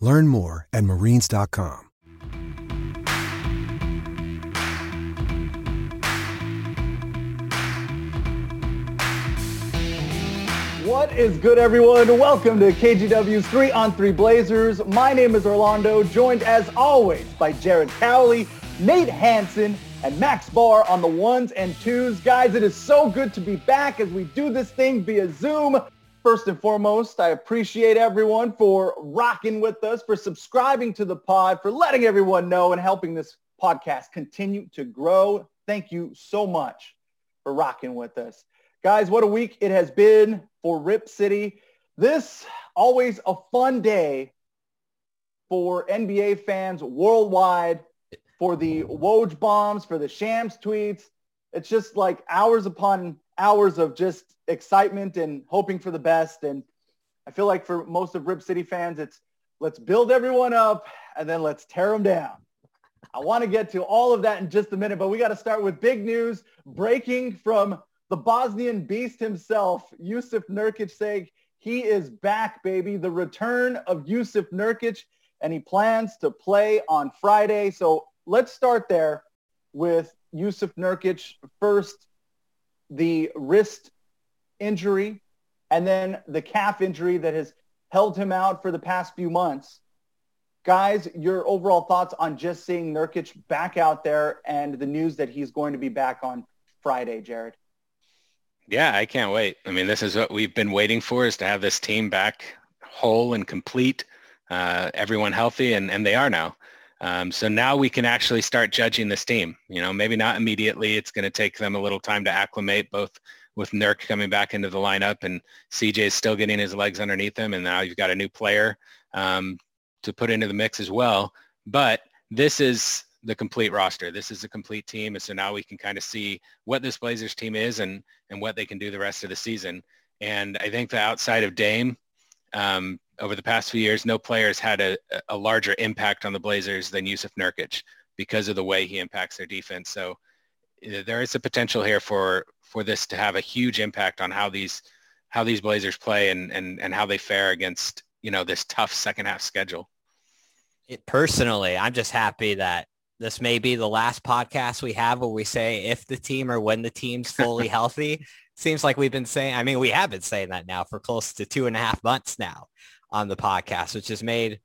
Learn more at marines.com. What is good, everyone? Welcome to KGW's 3 on 3 Blazers. My name is Orlando, joined as always by Jared Cowley, Nate Hanson, and Max Barr on the ones and twos. Guys, it is so good to be back as we do this thing via Zoom. First and foremost, I appreciate everyone for rocking with us, for subscribing to the pod, for letting everyone know and helping this podcast continue to grow. Thank you so much for rocking with us. Guys, what a week it has been for Rip City. This always a fun day for NBA fans worldwide, for the Woj bombs, for the Shams tweets. It's just like hours upon hours of just excitement and hoping for the best. And I feel like for most of Rip City fans, it's let's build everyone up and then let's tear them down. I want to get to all of that in just a minute, but we got to start with big news breaking from the Bosnian beast himself, Jusuf Nurkic saying he is back, baby. The return of Jusuf Nurkic, and he plans to play on Friday. So let's start there with Jusuf Nurkic. First, the wrist injury, and then the calf injury that has held him out for the past few months. Guys, your overall thoughts on just seeing Nurkic back out there and the news that he's going to be back on Friday, Jared? Yeah, I can't wait. I mean, this is what we've been waiting for is to have this team back whole and complete, uh, everyone healthy, and, and they are now. Um, so now we can actually start judging this team. You know, maybe not immediately. It's going to take them a little time to acclimate, both with Nurk coming back into the lineup and CJ still getting his legs underneath him, and now you've got a new player um, to put into the mix as well. But this is the complete roster. This is a complete team. And so now we can kind of see what this Blazers team is and, and what they can do the rest of the season. And I think that outside of Dame, um, over the past few years, no player has had a, a larger impact on the Blazers than Jusuf Nurkic because of the way he impacts their defense. So there is a potential here for, for this to have a huge impact on how these, how these Blazers play and, and, and how they fare against, you know, this tough second half schedule. It, personally, I'm just happy that this may be the last podcast we have where we say if the team or when the team's fully healthy. Seems like we've been saying, I mean, we have been saying that now for close to two and a half months now on the podcast, which has made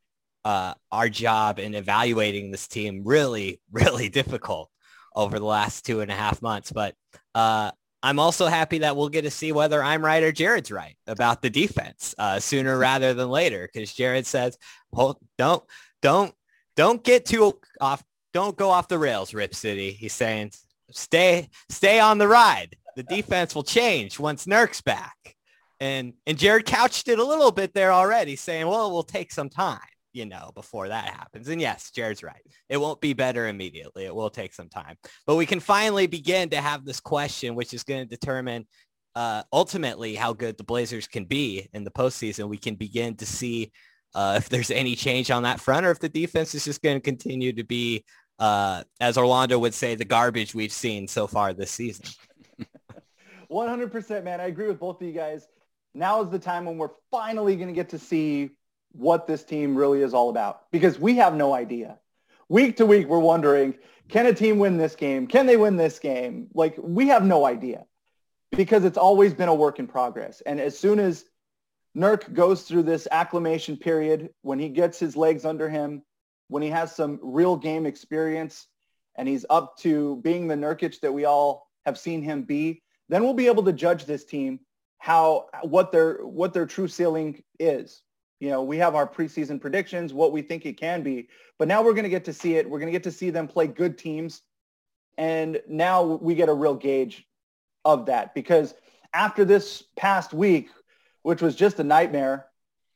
uh, our job in evaluating this team really, really difficult over the last two and a half months. But uh, I'm also happy that we'll get to see whether I'm right or Jared's right about the defense uh, sooner rather than later, because Jared says, well, don't, don't, don't get too off don't go off the rails, Rip City. He's saying, stay, stay on the ride. The defense will change once Nurk's back. And, and Jared couched it a little bit there already saying, well, it will take some time, you know, before that happens. And yes, Jared's right. It won't be better immediately. It will take some time, but we can finally begin to have this question, which is going to determine uh, ultimately how good the Blazers can be in the postseason. We can begin to see uh, if there's any change on that front or if the defense is just going to continue to be uh, as Orlando would say, the garbage we've seen so far this season. 100%, man. I agree with both of you guys. Now is the time when we're finally going to get to see what this team really is all about because we have no idea. Week to week, we're wondering, can a team win this game? Can they win this game? Like, we have no idea because it's always been a work in progress. And as soon as Nurk goes through this acclimation period, when he gets his legs under him, when he has some real game experience and he's up to being the Nurkic that we all have seen him be, then we'll be able to judge this team how what their what their true ceiling is. You know, we have our preseason predictions, what we think it can be, but now we're going to get to see it. We're going to get to see them play good teams. And now we get a real gauge of that because after this past week, which was just a nightmare,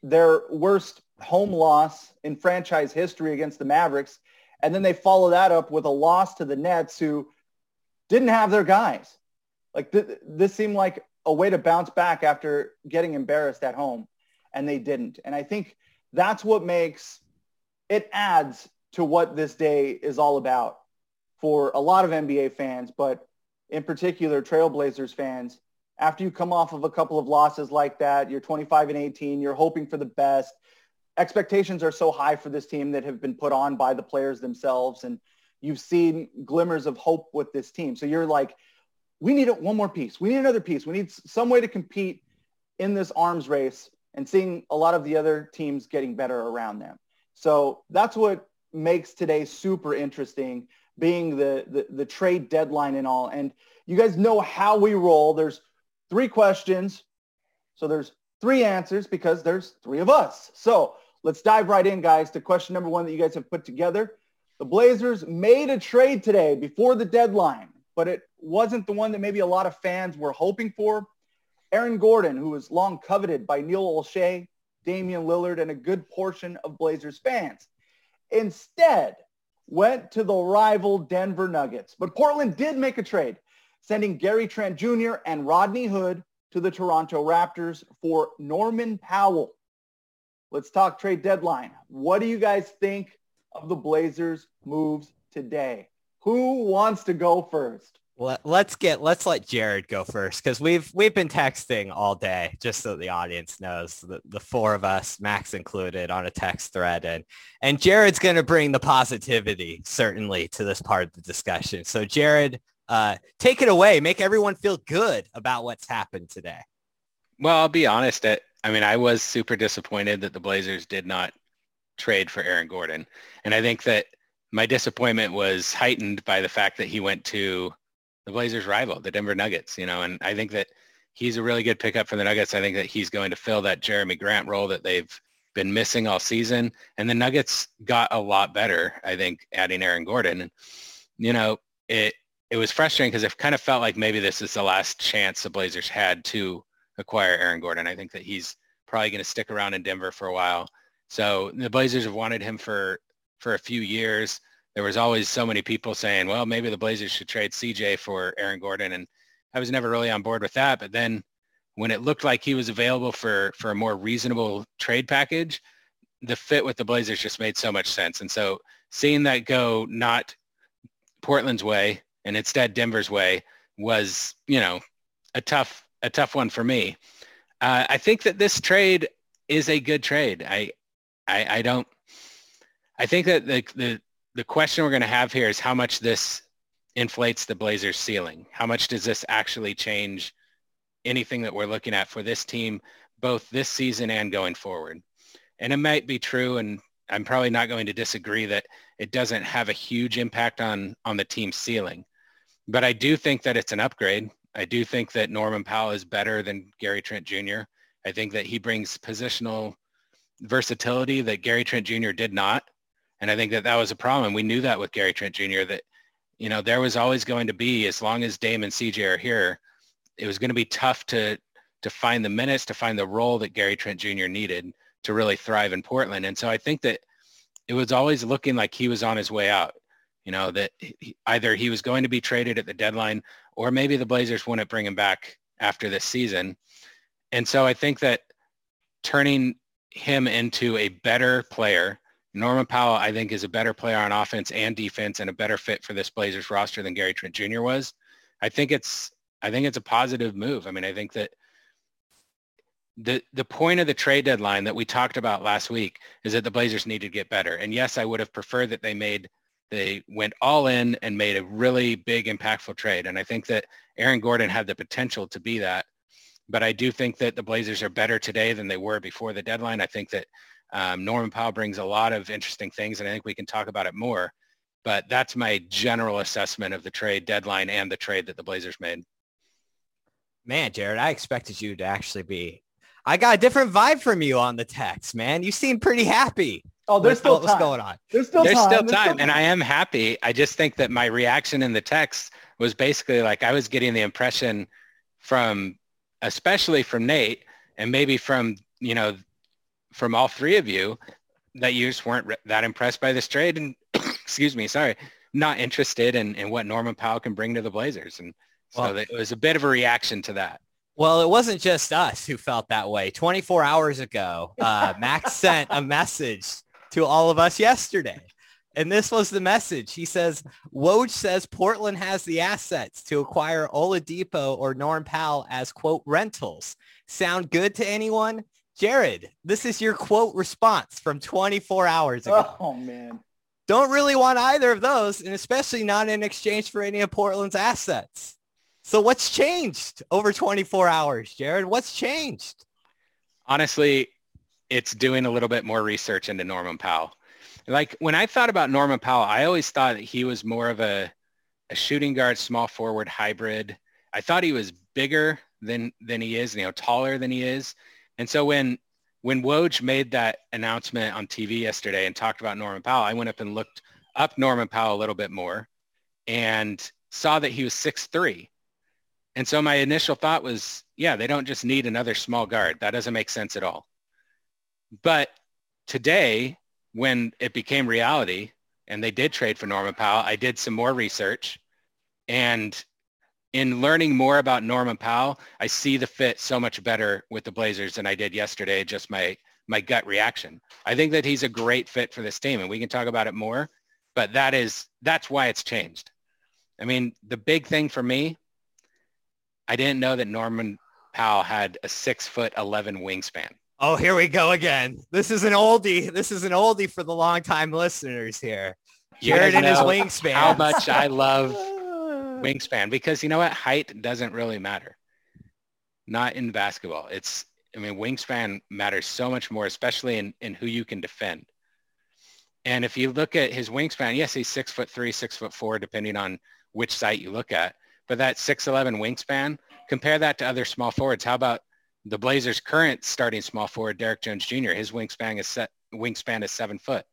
their worst home loss in franchise history against the Mavericks. And then they follow that up with a loss to the Nets who didn't have their guys. Like th- this seemed like a way to bounce back after getting embarrassed at home and they didn't. And I think that's what makes it adds to what this day is all about for a lot of NBA fans, but in particular Trailblazers fans. After you come off of a couple of losses like that, you're 25 and 18, you're hoping for the best. Expectations are so high for this team that have been put on by the players themselves. And you've seen glimmers of hope with this team. So you're like, we need one more piece. We need another piece. We need some way to compete in this arms race and seeing a lot of the other teams getting better around them. So that's what makes today super interesting being the, the, the trade deadline and all. And you guys know how we roll. There's three questions. So there's three answers because there's three of us. So let's dive right in, guys, to question number one that you guys have put together. The Blazers made a trade today before the deadline, but it wasn't the one that maybe a lot of fans were hoping for. Aaron Gordon, who was long coveted by Neil Olshey, Damian Lillard, and a good portion of Blazers fans, instead went to the rival Denver Nuggets. But Portland did make a trade, sending Gary Trent Jr. and Rodney Hood to the Toronto Raptors for Norman Powell. Let's talk trade deadline. What do you guys think of the Blazers moves today. Who wants to go first? Let, let's get let's let Jared go first because we've we've been texting all day just so the audience knows the, the four of us Max included on a text thread and and Jared's going to bring the positivity certainly to this part of the discussion. So Jared uh, take it away. Make everyone feel good about what's happened today. Well I'll be honest I mean I was super disappointed that the Blazers did not trade for Aaron Gordon. And I think that my disappointment was heightened by the fact that he went to the Blazers rival, the Denver Nuggets, you know, and I think that he's a really good pickup for the Nuggets. I think that he's going to fill that Jerami Grant role that they've been missing all season. And the Nuggets got a lot better, I think, adding Aaron Gordon. And, you know, it, it was frustrating because it kind of felt like maybe this is the last chance the Blazers had to acquire Aaron Gordon. I think that he's probably going to stick around in Denver for a while. So the Blazers have wanted him for for a few years. There was always so many people saying, well, maybe the Blazers should trade CJ for Aaron Gordon. And I was never really on board with that. But then when it looked like he was available for, for a more reasonable trade package, the fit with the Blazers just made so much sense. And so seeing that go not Portland's way and instead Denver's way was, you know, a tough, a tough one for me. Uh, I think that this trade is a good trade. I, I, I don't. I think that the the the question we're going to have here is how much this inflates the Blazers ceiling. How much does this actually change anything that we're looking at for this team, both this season and going forward? And it might be true, and I'm probably not going to disagree that it doesn't have a huge impact on on the team's ceiling. But I do think that it's an upgrade. I do think that Norman Powell is better than Gary Trent Jr. I think that he brings positional versatility that Gary Trent Jr. did not. And I think that that was a problem. We knew that with Gary Trent Jr. that, you know, there was always going to be, as long as Dame and CJ are here, it was going to be tough to, to find the minutes, to find the role that Gary Trent Jr. needed to really thrive in Portland. And so I think that it was always looking like he was on his way out, you know, that he, either he was going to be traded at the deadline or maybe the Blazers wouldn't bring him back after this season. And so I think that turning him into a better player. Norman Powell, I think, is a better player on offense and defense and a better fit for this Blazers roster than Gary Trent Jr. was. I think it's I think it's a positive move. I mean, I think that the the point of the trade deadline that we talked about last week is that the Blazers need to get better. And yes, I would have preferred that they made they went all in and made a really big impactful trade. And I think that Aaron Gordon had the potential to be that. But I do think that the Blazers are better today than they were before the deadline. I think that Um, Norman Powell brings a lot of interesting things, and I think we can talk about it more. But that's my general assessment of the trade deadline and the trade that the Blazers made. Man, Jared, I expected you to actually be. I got a different vibe from you on the text, man. You seem pretty happy. Oh, there's still what's going on. There's still There's time. still There's time, and I am happy. I just think that my reaction in the text was basically like I was getting the impression from, especially from Nate, and maybe from you know, from all three of you, that you just weren't re- that impressed by this trade, and excuse me, sorry, not interested in, in what Norman Powell can bring to the Blazers, and so Well- it was a bit of a reaction to that. Well, it wasn't just us who felt that way. 24 hours ago, uh, Max sent a message to all of us yesterday. And this was the message. He says, Woj says Portland has the assets to acquire Oladipo or Norm Powell as, quote, rentals. Sound good to anyone? Jared, this is your quote response from 24 hours ago. Oh man. Don't really want either of those, and especially not in exchange for any of Portland's assets. So what's changed over 24 hours, Jared? What's changed? honestly, it's doing a little bit more research into Norman Powell. Like when I thought about Norman Powell, I always thought that he was more of a, a shooting guard, small forward hybrid. I thought he was bigger than than he is, you know, taller than he is. And so when when Woj made that announcement on TV yesterday and talked about Norman Powell, I went up and looked up Norman Powell a little bit more and saw that he was six three. And so my initial thought was, yeah, they don't just need another small guard. That doesn't make sense at all. But today, when it became reality and they did trade for Norman Powell, I did some more research. And in learning more about Norman Powell, I see the fit so much better with the Blazers than I did yesterday, just my, my gut reaction. I think that he's a great fit for this team and we can talk about it more, but that is, that's why it's changed. I mean, the big thing for me, I didn't know that Norman Powell had a six foot 11 wingspan. Oh, here we go again. This is an oldie. This is an oldie for the longtime listeners here. Jared and his wingspan. How much I love wingspan because you know what? Height doesn't really matter. Not in basketball. It's, I mean, wingspan matters so much more, especially in, in who you can defend. And if you look at his wingspan, yes, he's six foot three, six foot four, depending on which site you look at. But that 6'11 wingspan, compare that to other small forwards. How about the Blazers' current starting small forward, Derrick Jones Jr.? His wingspan is set, wingspan is seven foot.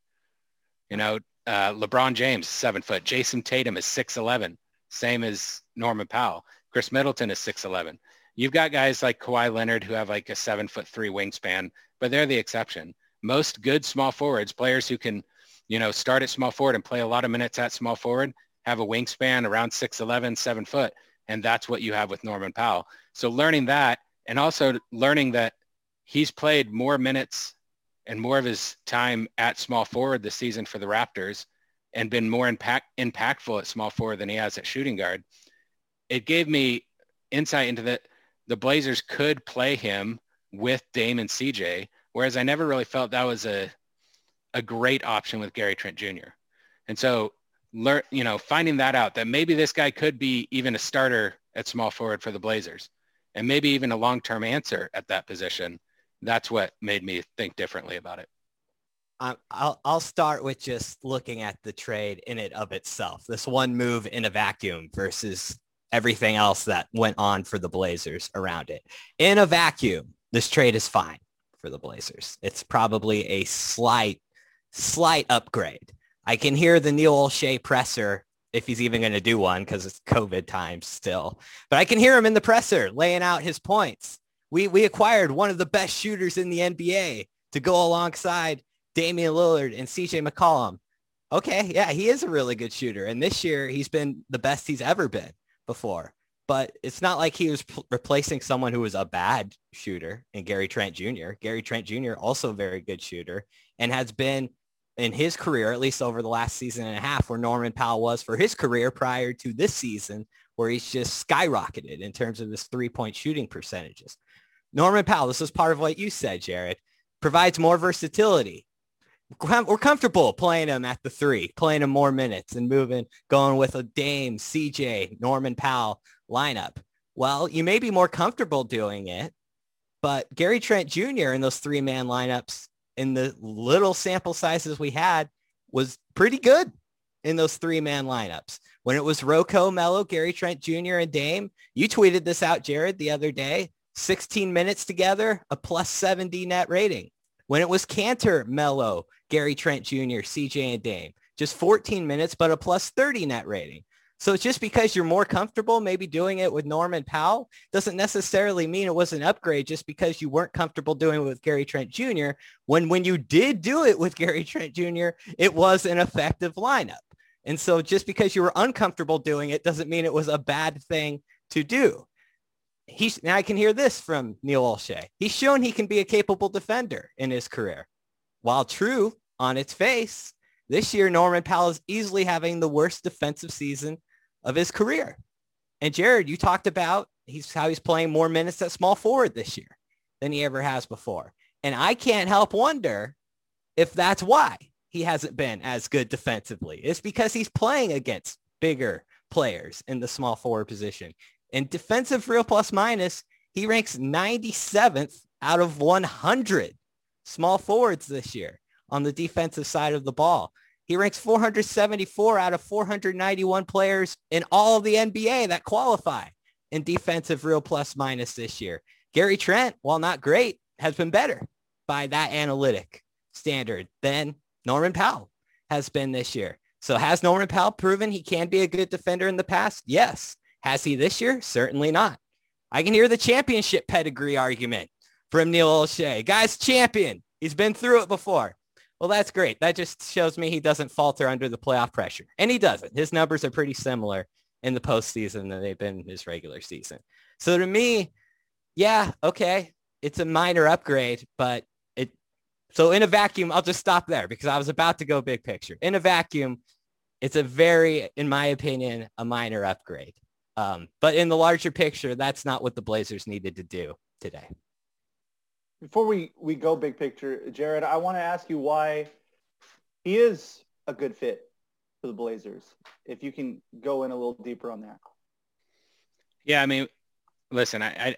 You know, uh, LeBron James, seven foot. Jayson Tatum is 6'11, same as Norman Powell. Khris Middleton is 6'11. You've got guys like Kawhi Leonard who have like a seven foot three wingspan, but they're the exception. Most good small forwards, players who can, you know, start at small forward and play a lot of minutes at small forward, have a wingspan around 6'11, seven foot. And that's what you have with Norman Powell. So learning that and also learning that he's played more minutes and more of his time at small forward this season for the Raptors and been more impact, impactful at small forward than he has at shooting guard. It gave me insight into that the Blazers could play him with Dame and CJ, whereas I never really felt that was a, a great option with Gary Trent Jr. And so learn, you know, finding that out that maybe this guy could be even a starter at small forward for the Blazers and maybe even a long-term answer at that position. That's what made me think differently about it. I'll I'll start with just looking at the trade in it of itself. This one move in a vacuum versus everything else that went on for the Blazers around it. In a vacuum, this trade is fine for the Blazers. It's probably a slight slight upgrade. I can hear the Neil Olshey presser if he's even going to do one because it's COVID times still. But I can hear him in the presser laying out his points. We we acquired one of the best shooters in the NBA to go alongside Damian Lillard and CJ McCollum. Okay, yeah, he is a really good shooter. And this year he's been the best he's ever been before. But it's not like he was p- replacing someone who was a bad shooter in Gary Trent Jr. Gary Trent Jr. also very good shooter and has been in his career, at least over the last season and a half, where Norman Powell was for his career prior to this season, where he's just skyrocketed in terms of his three-point shooting percentages. Norman Powell, this is part of what you said, Jared, provides more versatility. We're comfortable playing him at the three, playing him more minutes and moving, going with a Dame, CJ, Norman Powell lineup. Well, you may be more comfortable doing it, but Gary Trent Jr. in those three-man lineups in the little sample sizes we had was pretty good in those three-man lineups. When it was RoCo, Melo, Gary Trent Jr., and Dame, you tweeted this out, Jared, the other day. 16 minutes together, a plus 70 net rating. When it was Kanter, Melo, Gary Trent Jr., CJ, and Dame, just 14 minutes, but a plus 30 net rating. So it's just because you're more comfortable maybe doing it with Norman Powell doesn't necessarily mean it was an upgrade just because you weren't comfortable doing it with Gary Trent Jr. When when you did do it with Gary Trent Jr., it was an effective lineup. And so just because you were uncomfortable doing it doesn't mean it was a bad thing to do. He's now I can hear this from Neil Olshey. He's shown he can be a capable defender in his career. While true on its face, this year Norman Powell is easily having the worst defensive season of his career. And Jared, you talked about he's how he's playing more minutes at small forward this year than he ever has before. And I can't help wonder if that's why he hasn't been as good defensively. It's because he's playing against bigger players in the small forward position. In defensive real plus minus, he ranks 97th out of 100 small forwards this year on the defensive side of the ball. He ranks 474 out of 491 players in all the NBA that qualify in defensive real plus minus this year. Gary Trent, while not great, has been better by that analytic standard than Norman Powell has been this year. So has Norman Powell proven he can be a good defender in the past? Yes. Has he this year? Certainly not. I can hear the championship pedigree argument from Neil Olshey. Guy's champion. He's been through it before. Well, that's great. That just shows me he doesn't falter under the playoff pressure. And he doesn't. His numbers are pretty similar in the postseason than they've been his regular season. So to me, yeah, okay. It's a minor upgrade, but it so in a vacuum, I'll just stop there because I was about to go big picture. In a vacuum, it's a very, in my opinion, a minor upgrade. Um, but in the larger picture, that's not what the Blazers needed to do today. Before we, we go big picture, Jared, I want to ask you why he is a good fit for the Blazers. If you can go in a little deeper on that. Yeah, I mean, listen, I, I,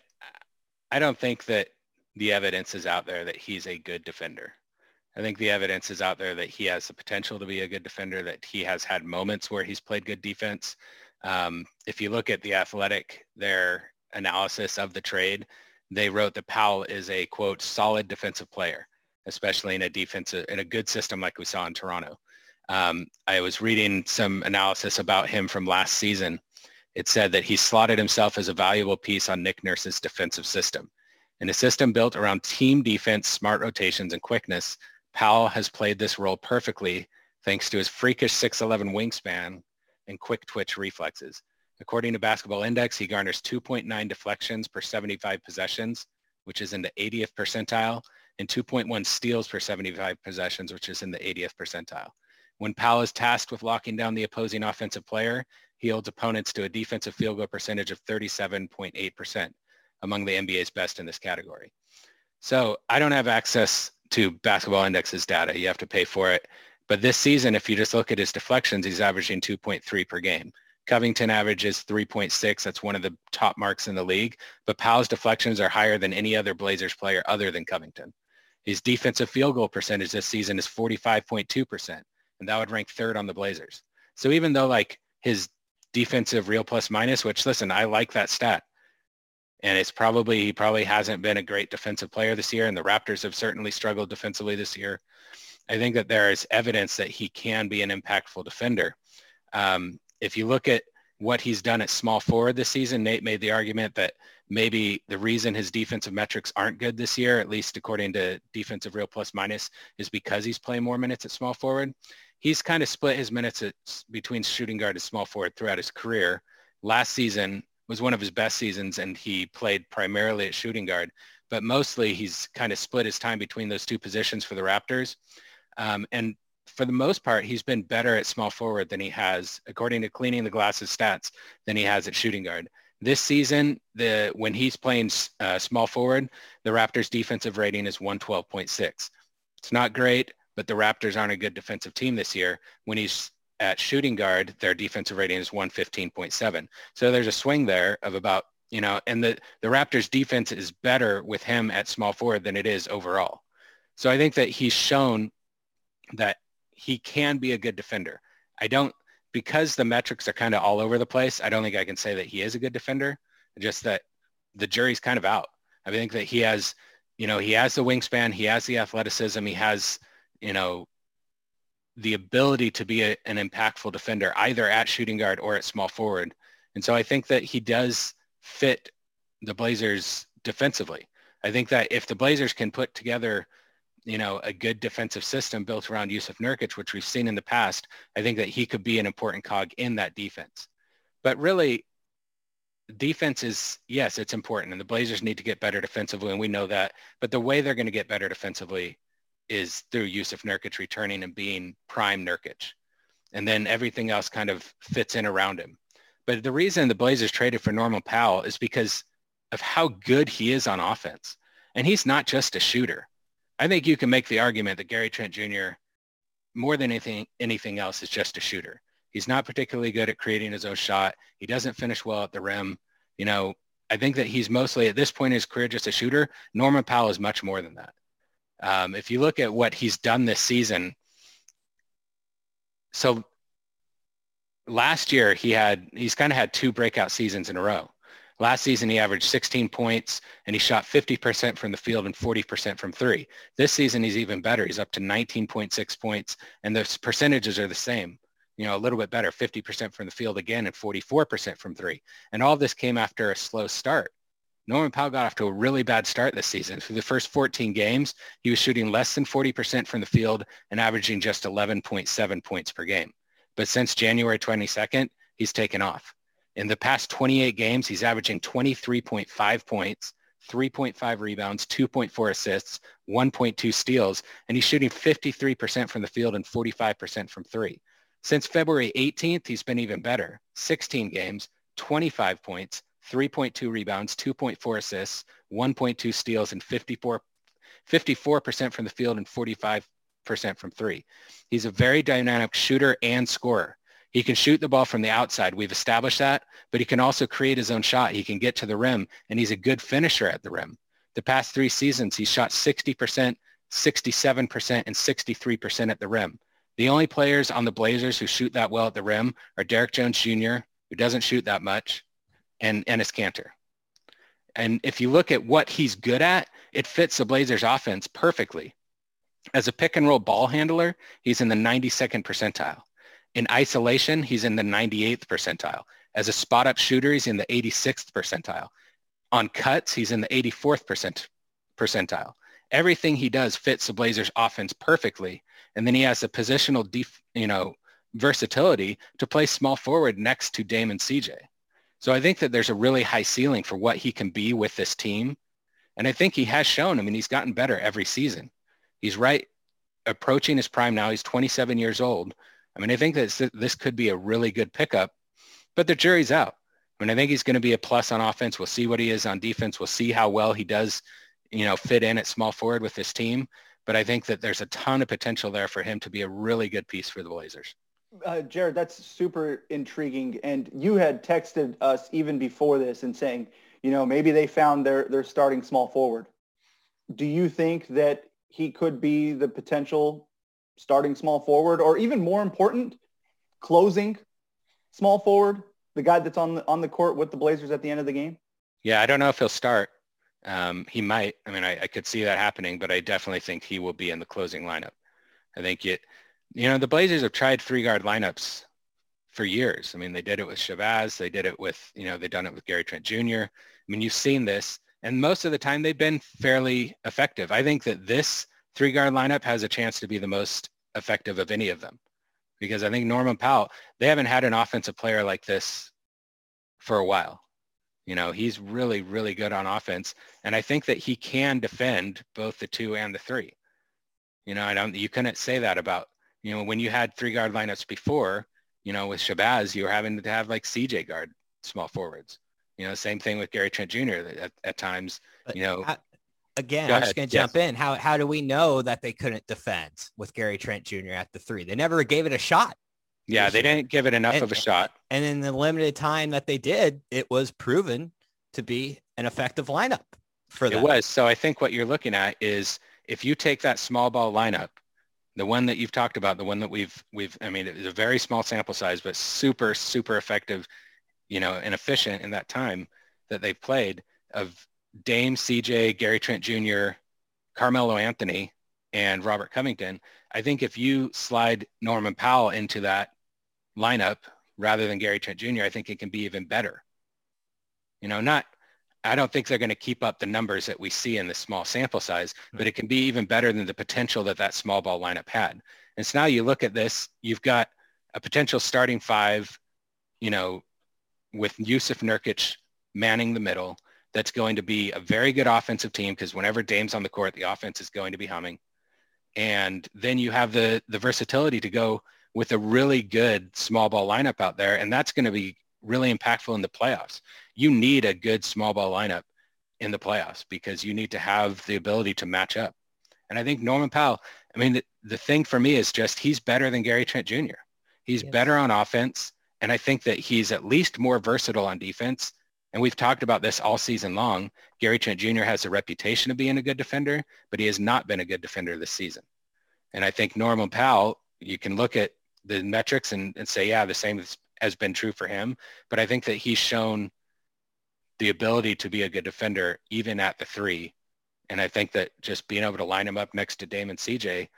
I don't think that the evidence is out there that he's a good defender. I think the evidence is out there that he has the potential to be a good defender, that he has had moments where he's played good defense. Um, if you look at the athletic, their analysis of the trade, they wrote that Powell is a quote solid defensive player, especially in a defensive in a good system like we saw in Toronto. Um, I was reading some analysis about him from last season. It said that he slotted himself as a valuable piece on Nick Nurse's defensive system. In a system built around team defense, smart rotations, and quickness, Powell has played this role perfectly thanks to his freakish 6'11 wingspan and quick twitch reflexes. According to Basketball Index, he garners 2.9 deflections per 75 possessions, which is in the 80th percentile, and 2.1 steals per 75 possessions, which is in the 80th percentile. When Powell is tasked with locking down the opposing offensive player, he holds opponents to a defensive field goal percentage of 37.8%, among the NBA's best in this category. So I don't have access to Basketball Index's data. You have to pay for it. But this season, if you just look at his deflections, he's averaging 2.3 per game. Covington averages 3.6. That's one of the top marks in the league. But Powell's deflections are higher than any other Blazers player other than Covington. His defensive field goal percentage this season is 45.2%, and that would rank third on the Blazers. So even though like his defensive real plus minus, which listen, I like that stat. And it's probably, he probably hasn't been a great defensive player this year. And the Raptors have certainly struggled defensively this year. I think that there is evidence that he can be an impactful defender. Um, if you look at what he's done at small forward this season, Nate made the argument that maybe the reason his defensive metrics aren't good this year, at least according to defensive real plus minus, is because he's playing more minutes at small forward. He's kind of split his minutes at, between shooting guard and small forward throughout his career. Last season was one of his best seasons and he played primarily at shooting guard, but mostly he's kind of split his time between those two positions for the Raptors. Um, and for the most part, he's been better at small forward than he has, according to Cleaning the Glasses stats, than he has at shooting guard. This season, the when he's playing uh, small forward, the Raptors' defensive rating is 112.6. It's not great, but the Raptors aren't a good defensive team this year. When he's at shooting guard, their defensive rating is 115.7. So there's a swing there of about, you know, and the, the Raptors defense is better with him at small forward than it is overall. So I think that he's shown that he can be a good defender. I don't, because the metrics are kind of all over the place, I don't think I can say that he is a good defender. Just that the jury's kind of out. I think that he has, you know, he has the wingspan, he has the athleticism, he has, you know, the ability to be a, an impactful defender either at shooting guard or at small forward. And so I think that he does fit the Blazers defensively. I think that if the Blazers can put together, you know, a good defensive system built around Jusuf Nurkic, which we've seen in the past, I think that he could be an important cog in that defense. But really, defense is, yes, it's important. And the Blazers need to get better defensively, and we know that. But the way they're going to get better defensively is through Jusuf Nurkic returning and being prime Nurkic. And then everything else kind of fits in around him. But the reason the Blazers traded for Norman Powell is because of how good he is on offense. And he's not just a shooter. I think you can make the argument that Gary Trent Jr. more than anything anything else is just a shooter. He's not particularly good at creating his own shot. He doesn't finish well at the rim. You know, I think that he's mostly at this point in his career just a shooter. Norman Powell is much more than that. Um, if you look at what he's done this season, so last year he had he's kind of had two breakout seasons in a row. Last season he averaged 16 points and he shot 50% from the field and 40% from three. This season he's even better. He's up to 19.6 points and the percentages are the same. You know, a little bit better, 50% from the field again and 44% from three. And all this came after a slow start. Norman Powell got off to a really bad start this season. Through the first 14 games, he was shooting less than 40% from the field and averaging just 11.7 points per game. But since January 22nd, he's taken off. In the past 28 games, he's averaging 23.5 points, 3.5 rebounds, 2.4 assists, 1.2 steals, and he's shooting 53% from the field and 45% from three. Since February 18th, he's been even better. 16 games, 25 points, 3.2 rebounds, 2.4 assists, 1.2 steals, and 54, 54% from the field and 45% from three. He's a very dynamic shooter and scorer. He can shoot the ball from the outside. We've established that, but he can also create his own shot. He can get to the rim, and he's a good finisher at the rim. The past three seasons, he's shot 60%, 67%, and 63% at the rim. The only players on the Blazers who shoot that well at the rim are Derrick Jones Jr., who doesn't shoot that much, and Enes Kanter. And if you look at what he's good at, it fits the Blazers offense perfectly. As a pick and roll ball handler, he's in the 92nd percentile. In isolation, he's in the 98th percentile. As a spot up shooter, he's in the 86th percentile. On cuts, he's in the 84th percent percentile. Everything he does fits the Blazers offense perfectly. And then he has the positional, def, you know, versatility to play small forward next to Dame and CJ. So I think that there's a really high ceiling for what he can be with this team. And I think he has shown, I mean, he's gotten better every season. He's right approaching his prime now. He's 27 years old. I mean, I think that this could be a really good pickup, but the jury's out. I mean, I think he's going to be a plus on offense. We'll see what he is on defense. We'll see how well he does, you know, fit in at small forward with this team. But I think that there's a ton of potential there for him to be a really good piece for the Blazers uh, Jared, that's super intriguing. And you had texted us even before this and saying, you know, maybe they found their, their starting small forward. Do you think that he could be the potential starting small forward or even more important, closing small forward, the guy that's on the, on the court with the Blazers at the end of the game? Yeah, I don't know if he'll start. Um, he might. I mean, I, I could see that happening, but I definitely think he will be in the closing lineup. I think it, you know, the Blazers have tried three guard lineups for years. I mean, they did it with Shabazz. They did it with, you know, they've done it with Gary Trent Jr. I mean, you've seen this. And most of the time they've been fairly effective. I think that this three guard lineup has a chance to be the most effective of any of them because I think Norman Powell, they haven't had an offensive player like this for a while. You know, he's really, really good on offense. And I think that he can defend both the two and the three. You know, I don't, you couldn't say that about you know, when you had three guard lineups before, you know, with Shabazz, you were having to have like CJ guard small forwards. You know, same thing with Gary Trent Jr. at, at times, you know. Again, I'm just going to yes. jump in. How, how do we know that they couldn't defend with Gary Trent Jr. at the three? They never gave it a shot. Yeah, they didn't give it enough and, of a shot. And in the limited time that they did, it was proven to be an effective lineup for them. It was. So I think what you're looking at is if you take that small ball lineup, the one that you've talked about, the one that we've, we've, I mean, it's a very small sample size, but super, super effective, you know, and efficient in that time that they've played of Dame, CJ, Gary Trent Jr., Carmelo Anthony, and Robert Covington. I think if you slide Norman Powell into that lineup rather than Gary Trent Jr., I think it can be even better. You know, not, I don't think they're going to keep up the numbers that we see in the small sample size, but it can be even better than the potential that that small ball lineup had. And so now you look at this, you've got a potential starting five, you know, with Jusuf Nurkic manning the middle. That's going to be a very good offensive team because whenever Dame's on the court, the offense is going to be humming. And then you have the the versatility to go with a really good small ball lineup out there, and that's going to be really impactful in the playoffs. You need a good small ball lineup in the playoffs because you need to have the ability to match up. And I think Norman Powell, I mean, the, the thing for me is just he's better than Gary Trent Jr. He's yes. better on offense. And I think that he's at least more versatile on defense. And we've talked about this all season long. Gary Trent Jr. has a reputation of being a good defender, but he has not been a good defender this season. And I think Norman Powell, you can look at the metrics and, and say, yeah, the same has been true for him. But I think that he's shown the ability to be a good defender even at the three. And I think that just being able to line him up next to Dame and CJ,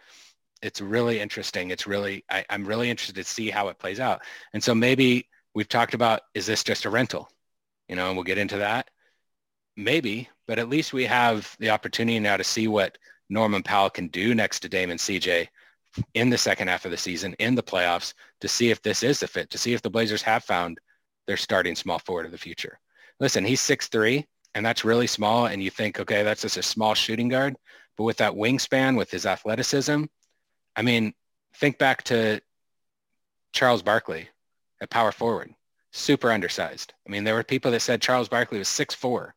it's really interesting. It's really, I, I'm really interested to see how it plays out. And so maybe we've talked about, is this just a rental? You know, and we'll get into that. Maybe, but at least we have the opportunity now to see what Norman Powell can do next to Dame and CJ in the second half of the season in the playoffs to see if this is the fit, to see if the Blazers have found their starting small forward of the future. Listen, he's six three, and that's really small. And you think, okay, that's just a small shooting guard. But with that wingspan, with his athleticism, I mean, think back to Charles Barkley at power forward, super undersized. I mean, there were people that said Charles Barkley was six four,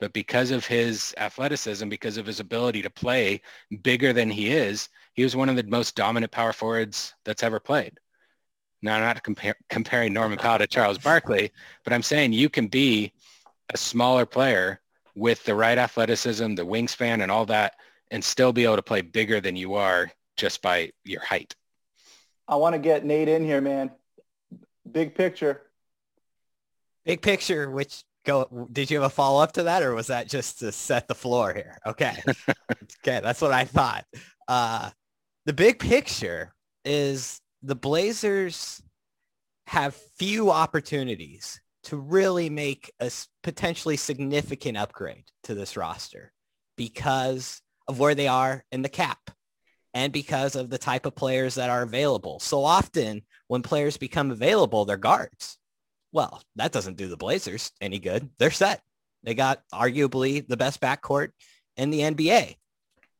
but because of his athleticism, because of his ability to play bigger than he is, he was one of the most dominant power forwards that's ever played. Now, I'm not comparing Norman Powell to Charles Barkley, but I'm saying you can be a smaller player with the right athleticism, the wingspan and all that, and still be able to play bigger than you are just by your height. I want to get Nate in here, man. Big picture. Big picture, which go did you have a follow up to that or was that just to set the floor here? Okay. okay, that's what I thought. Uh the big picture is the Blazers have few opportunities to really make a potentially significant upgrade to this roster because of where they are in the cap and because of the type of players that are available. So often when players become available, they're guards. Well, that doesn't do the Blazers any good. They're set. They got arguably the best backcourt in the NBA,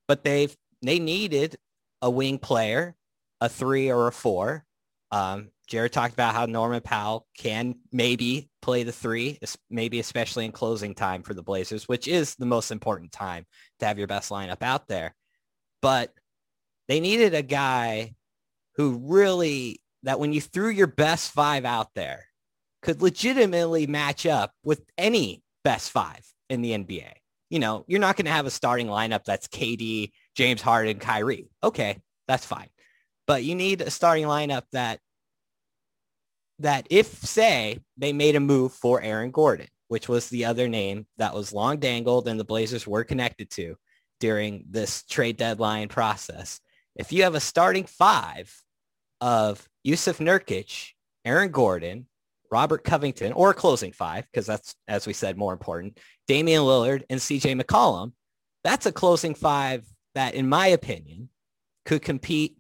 but they've they needed a wing player, a three or a four. Um, Jared talked about how Norman Powell can maybe play the three, maybe especially in closing time for the Blazers, which is the most important time to have your best lineup out there. But they needed a guy who really, that when you threw your best five out there, could legitimately match up with any best five in the NBA. You know, you're not going to have a starting lineup that's KD, James Harden, Kyrie. Okay, that's fine. But you need a starting lineup that that if say they made a move for Aaron Gordon, which was the other name that was long dangled and the Blazers were connected to during this trade deadline process. If you have a starting five of Jusuf Nurkic, Aaron Gordon, Robert Covington, or closing five, because that's, as we said, more important, Damian Lillard and CJ McCollum, that's a closing five that, in my opinion, could compete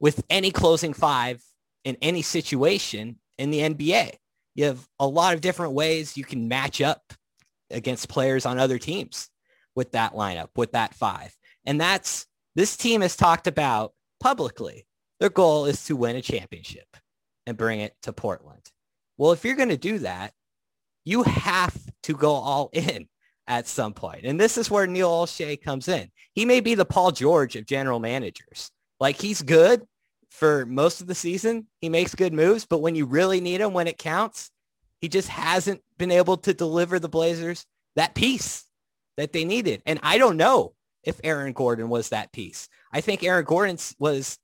with any closing five in any situation in the NBA. You have a lot of different ways you can match up against players on other teams with that lineup, with that five. And that's, this team has talked about publicly. Their goal is to win a championship and bring it to Portland. Well, if you're going to do that, you have to go all in at some point. And this is where Neil Olshey comes in. He may be the Paul George of general managers. Like he's good for most of the season. He makes good moves, but when you really need him, when it counts, he just hasn't been able to deliver the Blazers that piece that they needed. And I don't know if Aaron Gordon was that piece. I think Aaron Gordon was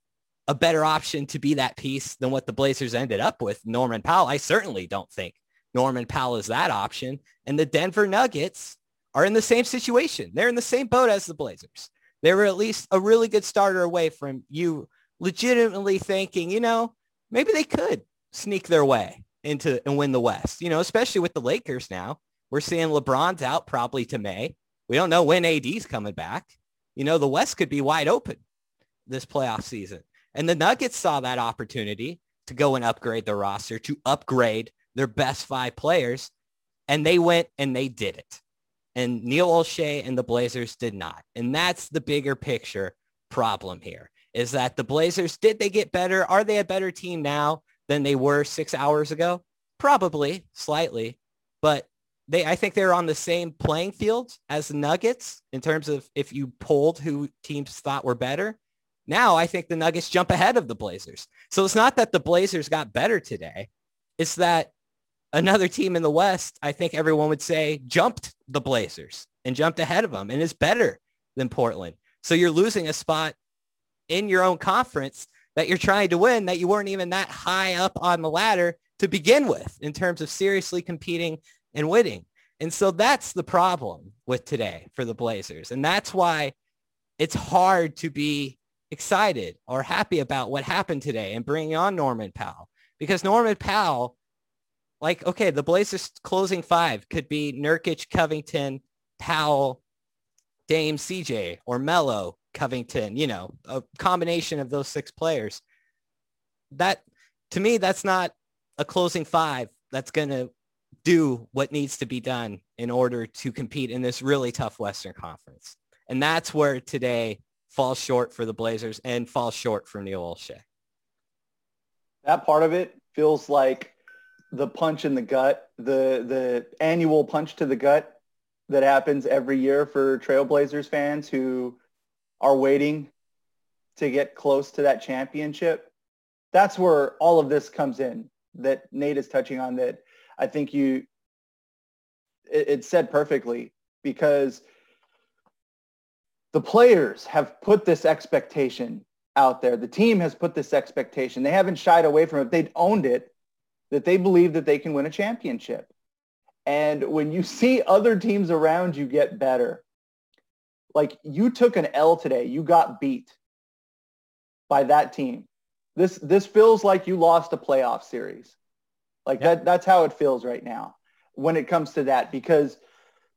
a better option to be that piece than what the Blazers ended up with. Norman Powell, I certainly don't think Norman Powell is that option. And the Denver Nuggets are in the same situation. They're in the same boat as the Blazers. They were at least a really good starter away from you legitimately thinking, you know, maybe they could sneak their way into and win the West, you know, especially with the Lakers now. We're seeing LeBron's out probably to May. We don't know when AD's coming back. You know, the West could be wide open this playoff season. And the Nuggets saw that opportunity to go and upgrade their roster, to upgrade their best five players. And they went and they did it. And Neil Olshey and the Blazers did not. And that's the bigger picture problem here is that the Blazers, did they get better? Are they a better team now than they were six hours ago? Probably slightly, but they, I think they're on the same playing field as the Nuggets in terms of if you polled who teams thought were better. Now I think the Nuggets jump ahead of the Blazers. So it's not that the Blazers got better today. It's that another team in the West, I think everyone would say jumped the Blazers and jumped ahead of them and is better than Portland. So you're losing a spot in your own conference that you're trying to win that you weren't even that high up on the ladder to begin with in terms of seriously competing and winning. And so that's the problem with today for the Blazers. And that's why it's hard to be excited or happy about what happened today and bringing on Norman Powell because Norman Powell like, okay, the Blazers closing five could be Nurkic, Covington, Powell, Dame, CJ, or Melo, Covington, you know, a combination of those six players. That, to me, that's not a closing five that's going to do what needs to be done in order to compete in this really tough Western Conference. And that's where today falls short for the Blazers and falls short for Neil Olshey. That part of it feels like the punch in the gut, the the annual punch to the gut that happens every year for Trailblazers fans who are waiting to get close to that championship. That's where all of this comes in that Nate is touching on that I think you it, it said perfectly because the players have put this expectation out there. The team has put this expectation. They haven't shied away from it. They've owned it that they believe that they can win a championship. And when you see other teams around you get better, like you took an L today, you got beat by that team. This this feels like you lost a playoff series. Like that that's how it feels right now when it comes to that because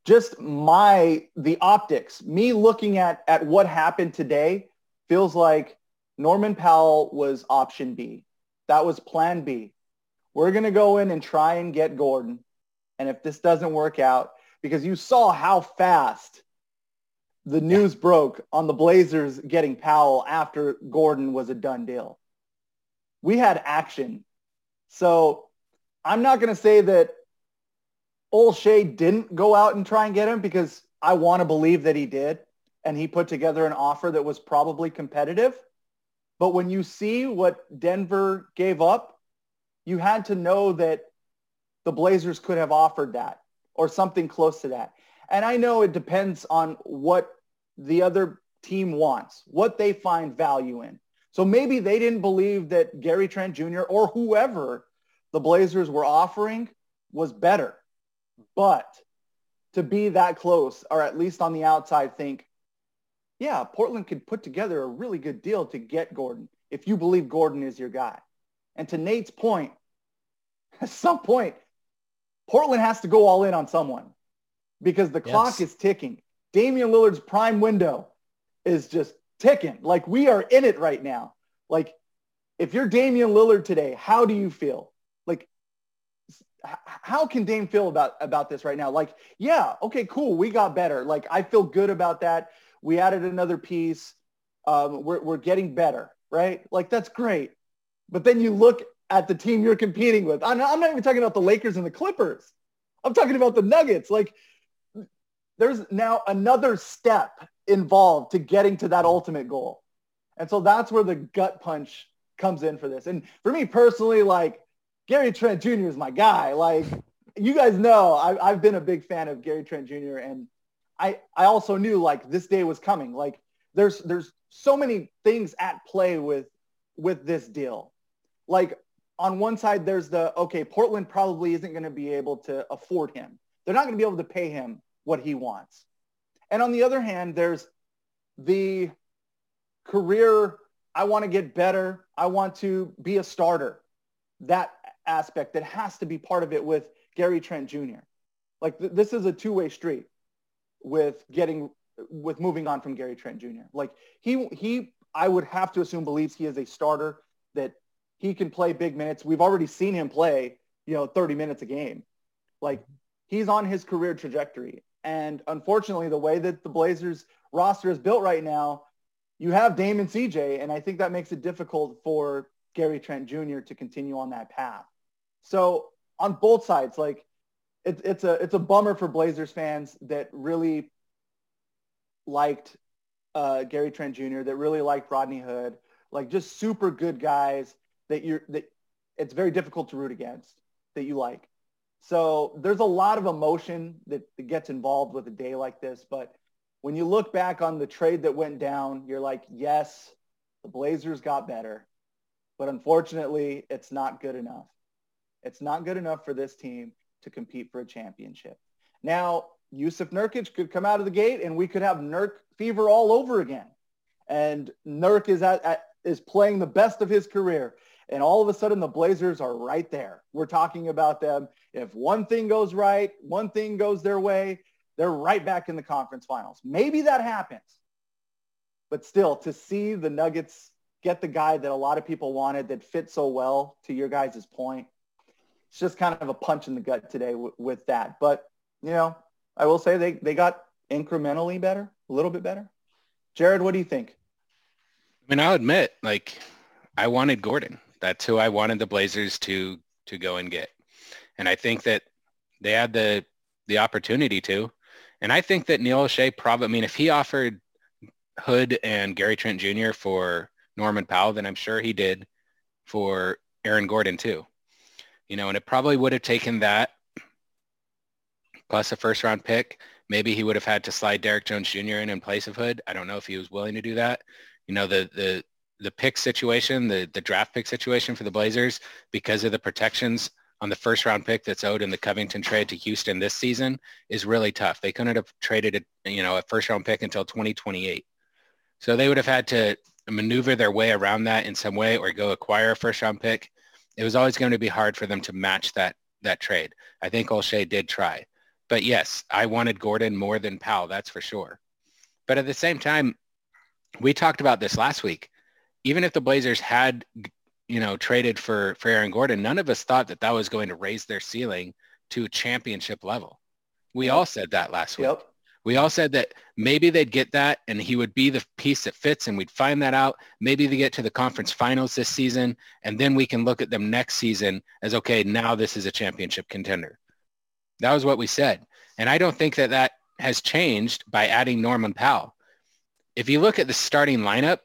just my the optics, me looking at at what happened today feels like Norman Powell was option B. That was plan B we're going to go in and try and get Gordon. And if this doesn't work out, because you saw how fast the news broke on the Blazers getting Powell after Gordon was a done deal. We had action. So I'm not going to say that Olshey didn't go out and try and get him because I want to believe that he did. And he put together an offer that was probably competitive. But when you see what Denver gave up you had to know that the Blazers could have offered that or something close to that. And I know it depends on what the other team wants, what they find value in. So maybe they didn't believe that Gary Trent Jr. or whoever the Blazers were offering was better. But to be that close, or at least on the outside, think, yeah, Portland could put together a really good deal to get Gordon if you believe Gordon is your guy. And to Nate's point, at some point, Portland has to go all in on someone because the yes. clock is ticking. Damian Lillard's prime window is just ticking. Like we are in it right now. Like if you're Damian Lillard today, how do you feel? How can Dame feel about about this right now? Like, yeah, okay, cool, we got better. Like I feel good about that. We added another piece. Um, we're we're getting better, right? Like that's great. But then you look at the team you're competing with. I'm I'm not even talking about the Lakers and the Clippers. I'm talking about the Nuggets. Like there's now another step involved to getting to that ultimate goal. And so that's where the gut punch comes in for this. And for me personally, like Gary Trent Jr. is my guy. Like you guys know, I, I've been a big fan of Gary Trent Jr. and I, I also knew like this day was coming. Like there's, there's so many things at play with, with this deal. Like on one side, there's the, okay, Portland probably isn't going to be able to afford him. They're not going to be able to pay him what he wants. And on the other hand, there's the career, I want to get better. I want to be a starter. That aspect that has to be part of it with Gary Trent Jr. Like th- this is a two-way street with getting with moving on from Gary Trent Jr. Like he he I would have to assume believes he is a starter that he can play big minutes. We've already seen him play, you know, 30 minutes a game. Like he's on his career trajectory. And unfortunately, the way that the Blazers roster is built right now, you have Dame and CJ, and I think that makes it difficult for Gary Trent Jr. to continue on that path. So on both sides, like it's it's a it's a bummer for Blazers fans that really liked uh, Gary Trent Jr. that really liked Rodney Hood, like just super good guys that you're that it's very difficult to root against that you like. So there's a lot of emotion that, that gets involved with a day like this. But when you look back on the trade that went down, you're like, yes, the Blazers got better. But unfortunately, it's not good enough. It's not good enough for this team to compete for a championship. Now, Jusuf Nurkic could come out of the gate and we could have Nurk fever all over again. And Nurk is at, at, is playing the best of his career. And all of a sudden the Blazers are right there. We're talking about them. If one thing goes right, one thing goes their way, they're right back in the conference finals. Maybe that happens. But still, to see the Nuggets get the guy that a lot of people wanted that fit so well to your guys' point, it's just kind of a punch in the gut today w- with that. But, you know, I will say they, they got incrementally better, a little bit better. Jared, what do you think? I mean, I'll admit, like, I wanted Gordon. That's who I wanted the Blazers to to go and get. And I think that they had the the opportunity to. And I think that Neil Olshey probably, I mean, if he offered Hood and Gary Trent Jr. for Norman Powell, then I'm sure he did for Aaron Gordon too you know, and it probably would have taken that plus a first round pick. Maybe he would have had to slide Derrick Jones Jr. in in place of Hood. I don't know if he was willing to do that. You know, the the the pick situation, the the draft pick situation for the Blazers because of the protections on the first round pick that's owed in the Covington trade to Houston this season is really tough. They couldn't have traded a, you know, a first round pick until 2028. So they would have had to maneuver their way around that in some way or go acquire a first round pick it was always going to be hard for them to match that that trade. I think Olshey did try. But yes, I wanted Gordon more than Powell, that's for sure. But at the same time, we talked about this last week. Even if the Blazers had, you know, traded for, for Aaron Gordon, none of us thought that that was going to raise their ceiling to championship level. We all said that last week. Yep. We all said that maybe they'd get that and he would be the piece that fits and we'd find that out. Maybe they get to the conference finals this season and then we can look at them next season as, okay, now this is a championship contender. That was what we said. And I don't think that that has changed by adding Norman Powell. If you look at the starting lineup,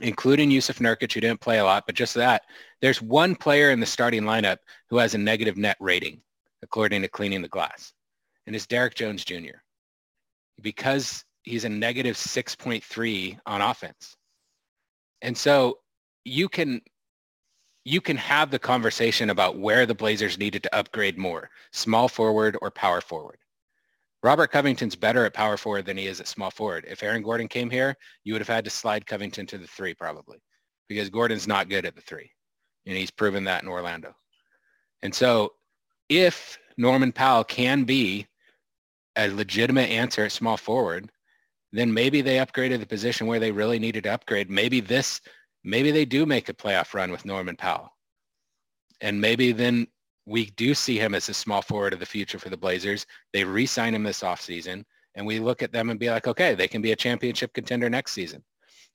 including Jusuf Nurkic, who didn't play a lot, but just that, there's one player in the starting lineup who has a negative net rating, according to Cleaning the Glass, and it's Derrick Jones Jr because he's a negative 6.3 on offense. And so you can you can have the conversation about where the Blazers needed to upgrade more, small forward or power forward. Robert Covington's better at power forward than he is at small forward. If Aaron Gordon came here, you would have had to slide Covington to the three probably because Gordon's not good at the three. And he's proven that in Orlando. And so if Norman Powell can be a legitimate answer at small forward, then maybe they upgraded the position where they really needed to upgrade. Maybe this, maybe they do make a playoff run with Norman Powell. And maybe then we do see him as a small forward of the future for the Blazers. They re-sign him this offseason and we look at them and be like, okay, they can be a championship contender next season.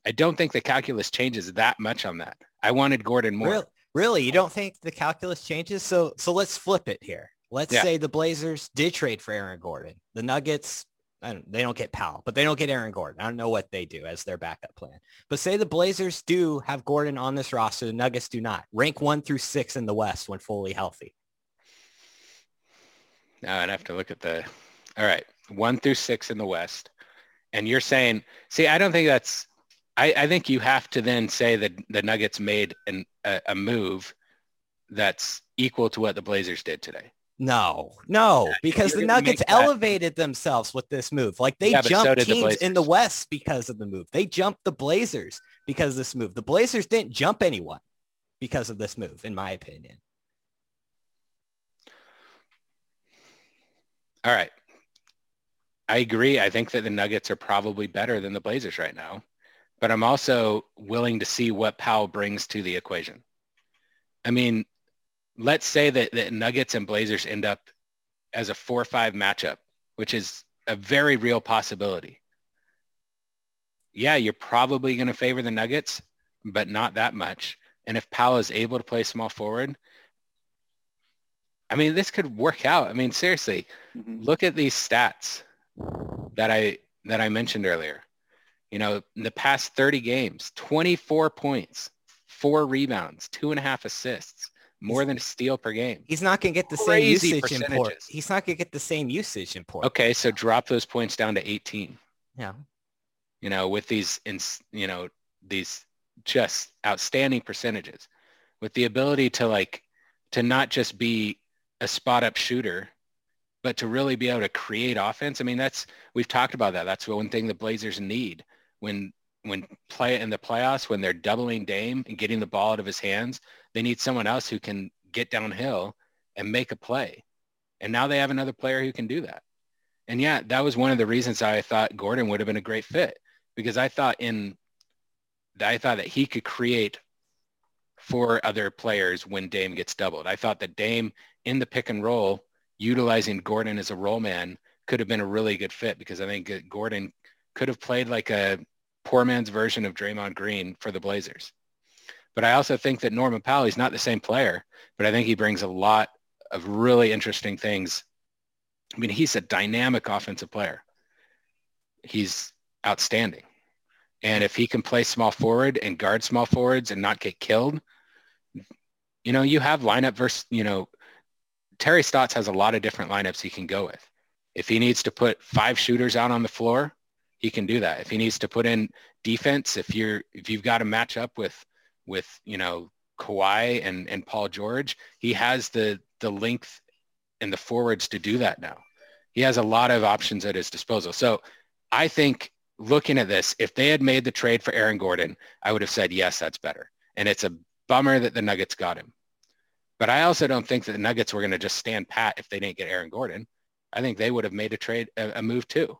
I don't think the calculus changes that much on that. I wanted Gordon more. Really? really? You don't think the calculus changes? So so let's flip it here. Let's yeah. say the Blazers did trade for Aaron Gordon. The Nuggets, don't, they don't get Powell, but they don't get Aaron Gordon. I don't know what they do as their backup plan. But say the Blazers do have Gordon on this roster, the Nuggets do not. Rank one through six in the West when fully healthy. Now I'd have to look at the. All right, one through six in the West, and you're saying, see, I don't think that's, I, I think you have to then say that the Nuggets made an, a, a move that's equal to what the Blazers did today. No, no, because you're the Nuggets elevated themselves with this move. Like they Yeah, but so jumped the teams in the West because of the move. They jumped the Blazers because of this move. The Blazers didn't jump anyone because of this move, in my opinion. All right. I agree. I think that the Nuggets are probably better than the Blazers right now, but I'm also willing to see what Powell brings to the equation. I mean, let's say that, that Nuggets and Blazers end up as a 4-5 matchup, which is a very real possibility. Yeah, you're probably going to favor the Nuggets, but not that much. And if Powell is able to play small forward, I mean, this could work out. I mean, seriously, Mhm. look at these stats that I that I mentioned earlier. You know, in the past 30 games, 24 points, four rebounds, two and a half assists, more than a steal per game. He's not going to get the same usage in Port. He's not going to get the same usage in Port. Okay, so drop those points down to 18. Yeah. You know, with these, you know, these just outstanding percentages, with the ability to like, to not just be a spot up shooter, but to really be able to create offense. I mean, that's we've talked about that. That's one thing the Blazers need when when play in the playoffs when they're doubling Dame and getting the ball out of his hands. They need someone else who can get downhill and make a play. And now they have another player who can do that. And yeah, that was one of the reasons I thought Gordon would have been a great fit because I thought in I thought that he could create for other players when Dame gets doubled. I thought that Dame in the pick and roll, utilizing Gordon as a roll man could have been a really good fit because I think Gordon could have played like a poor man's version of Draymond Green for the Blazers. But I also think that Norman Powell, he's not the same player, but I think he brings a lot of really interesting things. I mean, he's a dynamic offensive player. He's outstanding. And if he can play small forward and guard small forwards and not get killed, you know, you have lineup versus, you know, Terry Stotts has a lot of different lineups he can go with. If he needs to put five shooters out on the floor, he can do that. If he needs to put in defense, if you're if you've got to match up with with, you know, Kawhi and, and Paul George, he has the the length and the forwards to do that now. He has a lot of options at his disposal. So I think looking at this, if they had made the trade for Aaron Gordon, I would have said, yes, that's better. And it's a bummer that the Nuggets got him. But I also don't think that the Nuggets were going to just stand pat if they didn't get Aaron Gordon. I think they would have made a trade, a, a move too.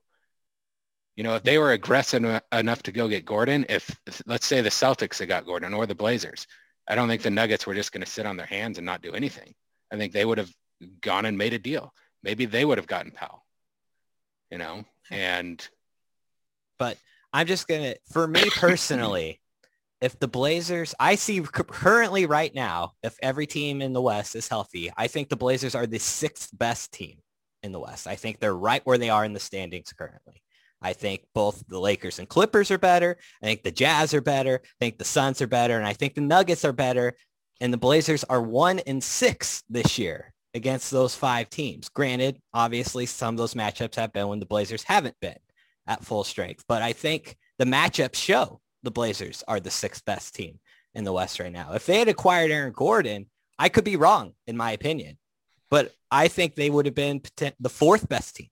You know, if they were aggressive enough to go get Gordon, if let's say the Celtics had got Gordon or the Blazers, I don't think the Nuggets were just going to sit on their hands and not do anything. I think they would have gone and made a deal. Maybe they would have gotten Powell, you know, and But I'm just going to, for me personally, if the Blazers, I see currently right now, if every team in the West is healthy, I think the Blazers are the sixth best team in the West. I think they're right where they are in the standings currently. I think both the Lakers and Clippers are better. I think the Jazz are better. I think the Suns are better. And I think the Nuggets are better. And the Blazers are one and six this year against those five teams. Granted, obviously some of those matchups have been when the Blazers haven't been at full strength. But I think the matchups show the Blazers are the sixth best team in the West right now. If they had acquired Aaron Gordon, I could be wrong in my opinion, but I think they would have been the fourth best team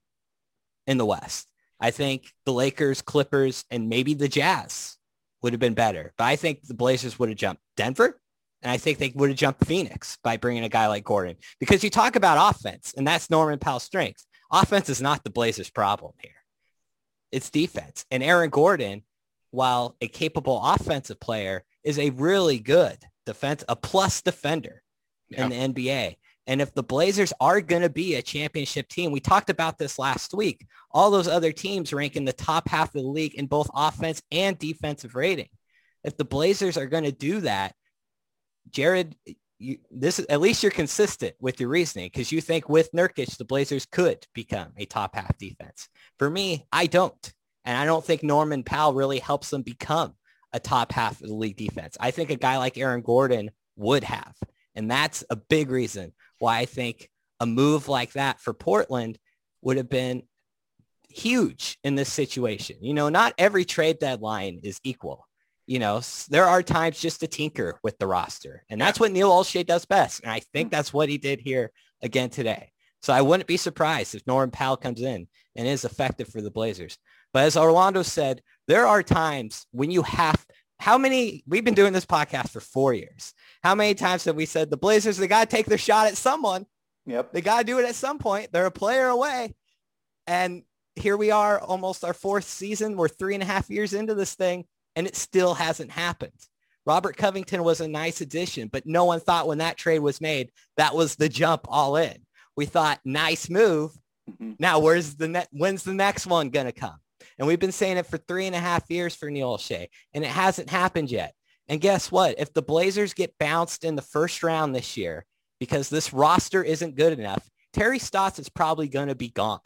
in the West. I think the Lakers, Clippers, and maybe the Jazz would have been better. But I think the Blazers would have jumped Denver. And I think they would have jumped Phoenix by bringing a guy like Gordon. Because you talk about offense, and that's Norman Powell's strength. Offense is not the Blazers' problem here. It's defense. And Aaron Gordon, while a capable offensive player, is a really good defense, a plus defender Yeah. in the NBA. And if the Blazers are going to be a championship team, we talked about this last week. All those other teams rank in the top half of the league in both offense and defensive rating. If the Blazers are going to do that, Jared, you, this is, at least you're consistent with your reasoning because you think with Nurkic, the Blazers could become a top half defense. For me, I don't. And I don't think Norman Powell really helps them become a top half of the league defense. I think a guy like Aaron Gordon would have. And that's a big reason why I think a move like that for Portland would have been huge in this situation. You know, not every trade deadline is equal. You know, there are times just to tinker with the roster. And that's what Neil Olshey does best. And I think mm. that's what he did here again today. So I wouldn't be surprised if Norman Powell comes in and is effective for the Blazers. But as Orlando said, there are times when you have how many we've been doing this podcast for four years. How many times have we said the Blazers, they got to take their shot at someone. Yep. They got to do it at some point. They're a player away. And here we are almost our fourth season. We're three and a half years into this thing and it still hasn't happened. Robert Covington was a nice addition, but no one thought when that trade was made, that was the jump all in. We thought nice move. Mm-hmm. Now where's the net? When's the next one going to come? And we've been saying it for three and a half years for Neil Olshey, and it hasn't happened yet. And guess what? If the Blazers get bounced in the first round this year because this roster isn't good enough, Terry Stotts is probably going to be gone.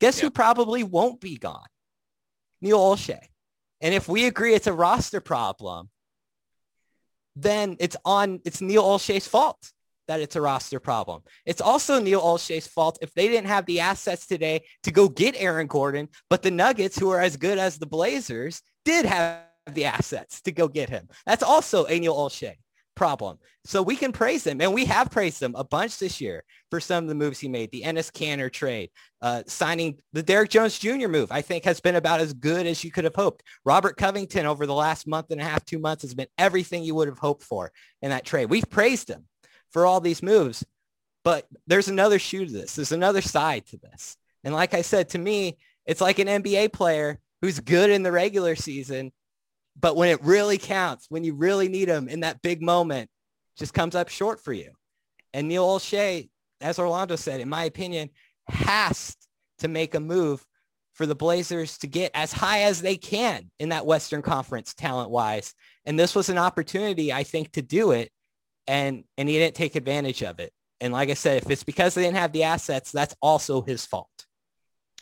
Guess who probably won't be gone? Neil Olshey. And if we agree it's a roster problem, then it's on, it's Neil Olshey's fault that it's a roster problem. It's also Neil Olshey's fault if they didn't have the assets today to go get Aaron Gordon, but the Nuggets, who are as good as the Blazers, did have the assets to go get him. That's also a Neil Olshey problem. So we can praise him, and we have praised him a bunch this year for some of the moves he made. The Enes Kanter trade, uh, signing the Derrick Jones Jr. move, I think has been about as good as you could have hoped. Robert Covington over the last month and a half, two months has been everything you would have hoped for in that trade. We've praised him for all these moves. But there's another shoe to this. There's another side to this. And like I said, to me, it's like an NBA player who's good in the regular season, but when it really counts, when you really need him in that big moment, just comes up short for you. And Neil Olshey, as Orlando said, in my opinion, has to make a move for the Blazers to get as high as they can in that Western Conference talent-wise. And this was an opportunity, I think, to do it and and he didn't take advantage of it. And like I said, if it's because they didn't have the assets, that's also his fault.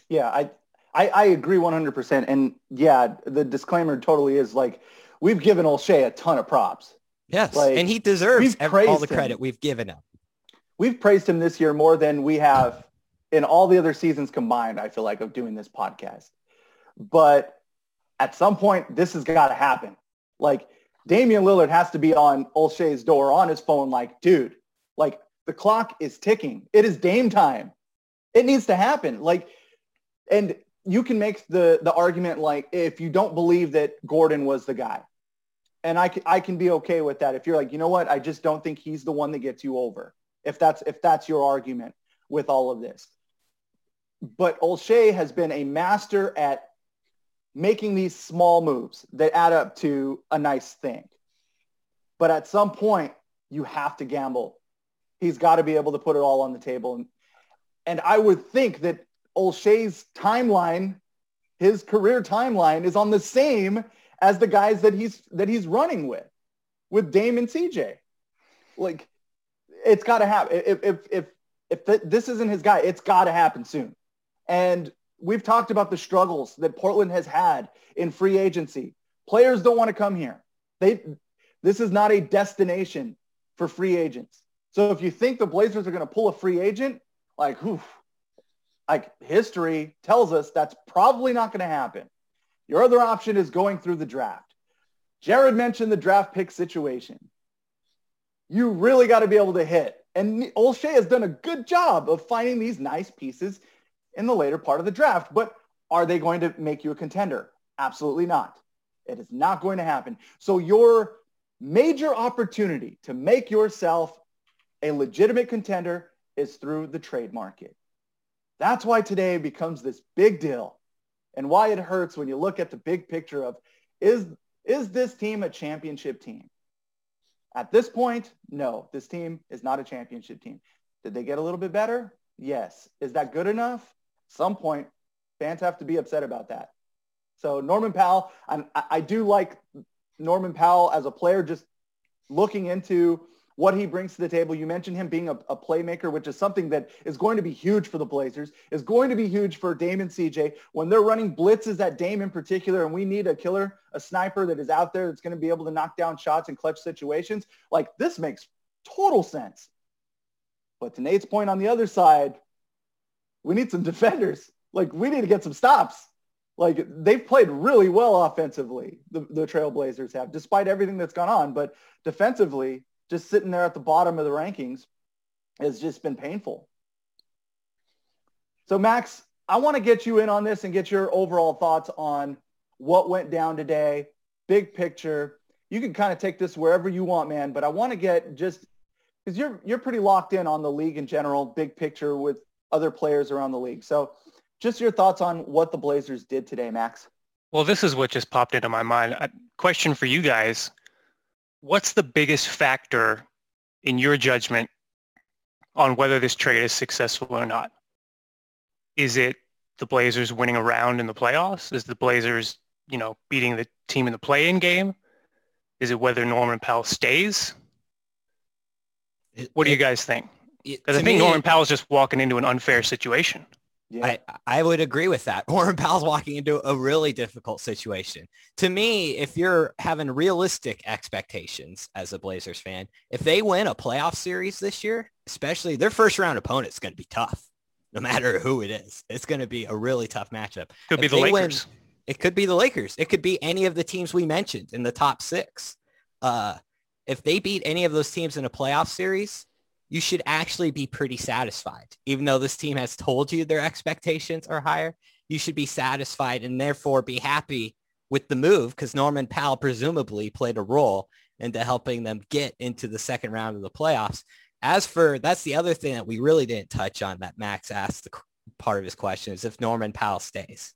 Yeah, I I, I agree 100%. And yeah, the disclaimer totally is like we've given Olshey a ton of props. Yes, like, and he deserves all the credit him. we've given him. We've praised him this year more than we have in all the other seasons combined, I feel like, of doing this podcast. But at some point, this has got to happen. Like Damian Lillard has to be on Olshey's door on his phone like, dude, like the clock is ticking. It is Dame time. It needs to happen. Like, and you can make the, the argument like if you don't believe that Gordon was the guy. And I I can be okay with that. If you're like, you know what? I just don't think he's the one that gets you over. If that's, if that's your argument with all of this. But Olshey has been a master at making these small moves that add up to a nice thing. But at some point, you have to gamble. He's got to be able to put it all on the table. And, and I would think that Olshey's timeline, his career timeline is on the same as the guys that he's that he's running with, with Dame and CJ. Like, it's got to happen. If if if if this isn't his guy, it's got to happen soon. And we've talked about the struggles that Portland has had in free agency. Players don't want to come here. They, this is not a destination for free agents. So if you think the Blazers are going to pull a free agent, like, whew, like history tells us that's probably not going to happen. Your other option is going through the draft. Jared mentioned the draft pick situation. You really got to be able to hit. And Olshey has done a good job of finding these nice pieces in the later part of the draft. But are they going to make you a contender? Absolutely not. It is not going to happen. So your major opportunity to make yourself a legitimate contender is through the trade market. That's why today becomes this big deal and why it hurts when you look at the big picture of is, is this team a championship team? At this point, no, this team is not a championship team. Did they get a little bit better? Yes. Is that good enough? Some point, fans have to be upset about that. So Norman Powell, I'm, I do like Norman Powell as a player, just looking into what he brings to the table. You mentioned him being a, a, playmaker, which is something that is going to be huge for the Blazers, is going to be huge for Dame and CJ. When they're running blitzes at Dame in particular, and we need a killer, a sniper that is out there that's going to be able to knock down shots in clutch situations, like this makes total sense. But to Nate's point on the other side, we need some defenders. Like we need to get some stops. Like they've played really well offensively, the, the Trailblazers have, despite everything that's gone on. But defensively, just sitting there at the bottom of the rankings has just been painful. So Max, I want to get you in on this and get your overall thoughts on what went down today, big picture. You can kind of take this wherever you want, man, but I want to get just because you're you're pretty locked in on the league in general, big picture with other players around the league. So just your thoughts on what the Blazers did today, Max. Well, this is what just popped into my mind. A question for you guys. What's the biggest factor in your judgment on whether this trade is successful or not? Is it the Blazers winning a round in the playoffs? Is the Blazers, you know, beating the team in the play-in game? Is it whether Norman Powell stays? what do you guys think? Because I think me, Norman Powell's just walking into an unfair situation. Yeah. I, I would agree with that. Norman Powell's walking into a really difficult situation. To me, if you're having realistic expectations as a Blazers fan, if they win a playoff series this year, especially their first round opponent is going to be tough, no matter who it is. It's going to be a really tough matchup. Could if be the Lakers. Win, it could be the Lakers. It could be any of the teams we mentioned in the top six. Uh, if they beat any of those teams in a playoff series, you should actually be pretty satisfied. Even though this team has told you their expectations are higher, you should be satisfied and therefore be happy with the move because Norman Powell presumably played a role into helping them get into the second round of the playoffs. As for, that's the other thing that we really didn't touch on that Max asked the part of his question is if Norman Powell stays.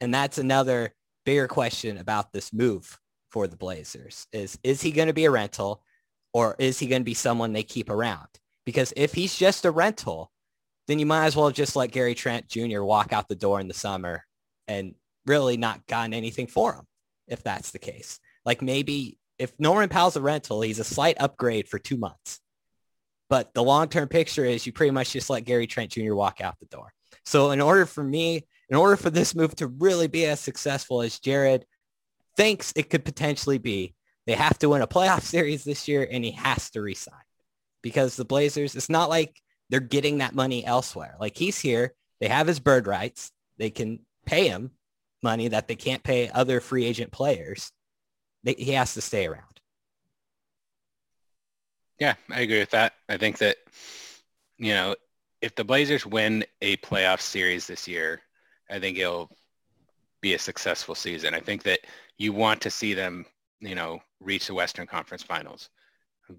And that's another bigger question about this move for the Blazers is, is he going to be a rental or is he going to be someone they keep around? Because if he's just a rental, then you might as well just let Gary Trent Jr. walk out the door in the summer and really not gotten anything for him, if that's the case. Like maybe if Norman Powell's a rental, he's a slight upgrade for two months. But the long-term picture is you pretty much just let Gary Trent Jr. walk out the door. So in order for me, in order for this move to really be as successful as Jared thinks it could potentially be, they have to win a playoff series this year and he has to resign because the Blazers, it's not like they're getting that money elsewhere. Like he's here. They have his bird rights. They can pay him money that they can't pay other free agent players. They, he has to stay around. Yeah, I agree with that. I think that, you know, if the Blazers win a playoff series this year, I think it'll be a successful season. I think that you want to see them, you know, reach the Western Conference Finals.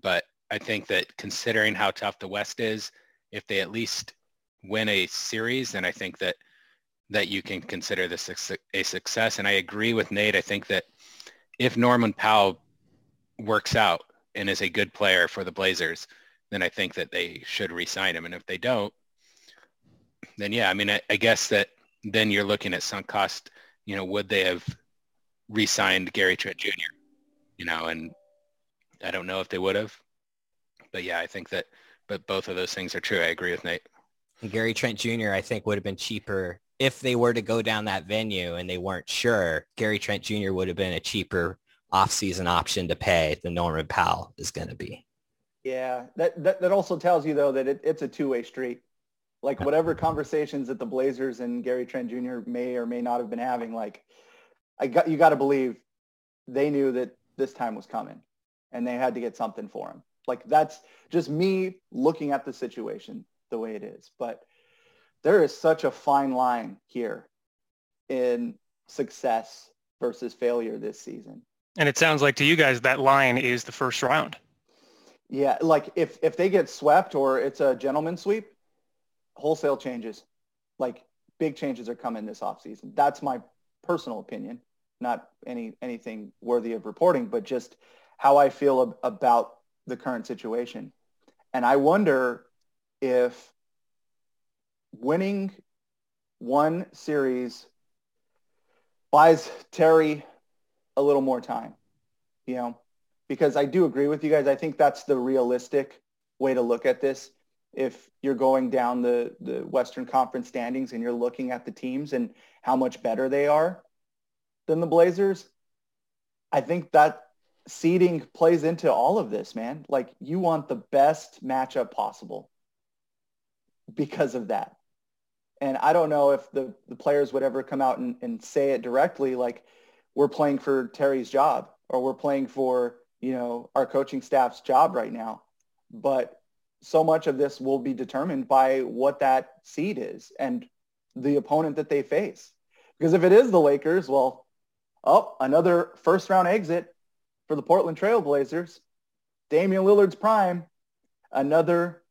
But I think that considering how tough the West is, if they at least win a series, then I think that that you can consider this a success. And I agree with Nate. I think that if Norman Powell works out and is a good player for the Blazers, then I think that they should re-sign him. And if they don't, then yeah, I mean, I, I guess that then you're looking at sunk cost. You know, would they have re-signed Gary Trent Jr.? You know, and I don't know if they would have but yeah, I think that, but both of those things are true. I agree with Nate. And Gary Trent Jr. I think would have been cheaper if they were to go down that venue and they weren't sure. Gary Trent Jr. would have been a cheaper off-season option to pay than Norman Powell is going to be. Yeah, that, that that also tells you though that it, it's a two-way street. Like whatever conversations that the Blazers and Gary Trent Jr. may or may not have been having, like I got you got to believe they knew that this time was coming, and they had to get something for him. Like that's just me looking at the situation the way it is. But there is such a fine line here in success versus failure this season. And it sounds like to you guys that line is the first round. Yeah, like if if they get swept or it's a gentleman sweep, wholesale changes. Like big changes are coming this offseason. That's my personal opinion, not any anything worthy of reporting, but just how I feel ab- about the current situation. And I wonder if winning one series buys Terry a little more time, you know, because I do agree with you guys. I think that's the realistic way to look at this. If you're going down the, the Western Conference standings and you're looking at the teams and how much better they are than the Blazers, I think that seeding plays into all of this, man. Like you want the best matchup possible because of that. And I don't know if the, the players would ever come out and, and say it directly, like we're playing for Terry's job or we're playing for, you know, our coaching staff's job right now. But so much of this will be determined by what that seed is and the opponent that they face. Because if it is the Lakers, well, oh, another first round exit for the Portland Trailblazers. Damian Lillard's prime, another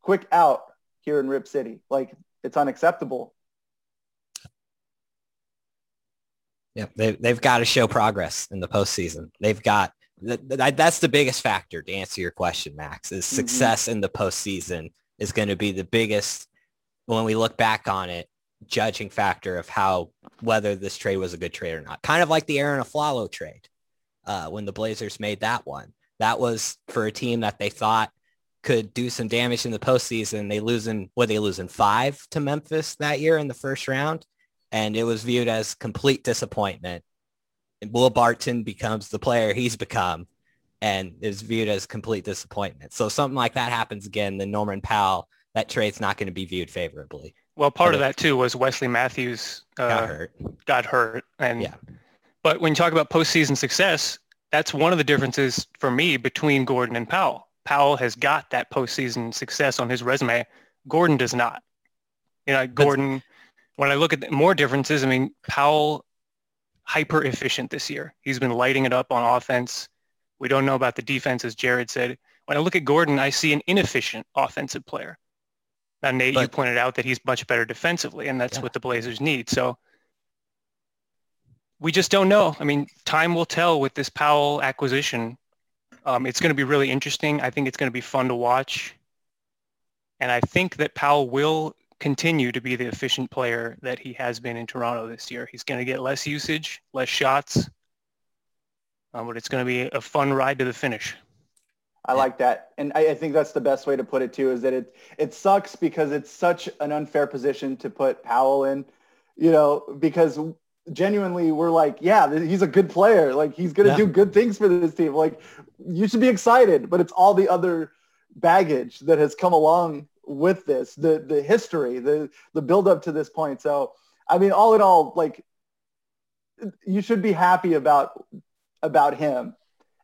quick out here in Rip City. Like it's unacceptable. Yeah, they, they've got to show progress in the postseason. They've got that, that's the biggest factor to answer your question, Max, is mm-hmm. success mm-hmm. in the postseason is going to be the biggest when we look back on it, judging factor of how whether this trade was a good trade or not. Kind of like the Arron Afflalo trade uh, when the Blazers made that one. That was for a team that they thought could do some damage in the postseason. They lose in what they lose in five to Memphis that year in the first round, and it was viewed as complete disappointment. And Will Barton becomes the player he's become, and is viewed as complete disappointment. So something like that happens again, then Norman Powell, that trade's not going to be viewed favorably. Well, part but of that too was Wesley Matthews uh, got hurt. Got hurt, and yeah. But when you talk about postseason success, that's one of the differences for me between Gordon and Powell. Powell has got that postseason success on his resume. Gordon does not. You know, Gordon, when I look at more differences, I mean, Powell, hyper efficient this year. He's been lighting it up on offense. We don't know about the defense, as Jared said. When I look at Gordon, I see an inefficient offensive player. Now, Nate, but, you pointed out that he's much better defensively, and that's yeah. what the Blazers need. So we just don't know. I mean, time will tell with this Powell acquisition. Um, it's going to be really interesting. I think it's going to be fun to watch. And I think that Powell will continue to be the efficient player that he has been in Toronto this year. He's going to get less usage, less shots, um, but it's going to be a fun ride to the finish. I like that. And I, I, think that's the best way to put it too, is that it, it sucks because it's such an unfair position to put Powell in, you know, because genuinely we're like, yeah, he's a good player. Like he's going to yeah. do good things for this team. Like you should be excited, but it's all the other baggage that has come along with this, the the history, the the build up to this point. So, I mean, all in all, like you should be happy about about him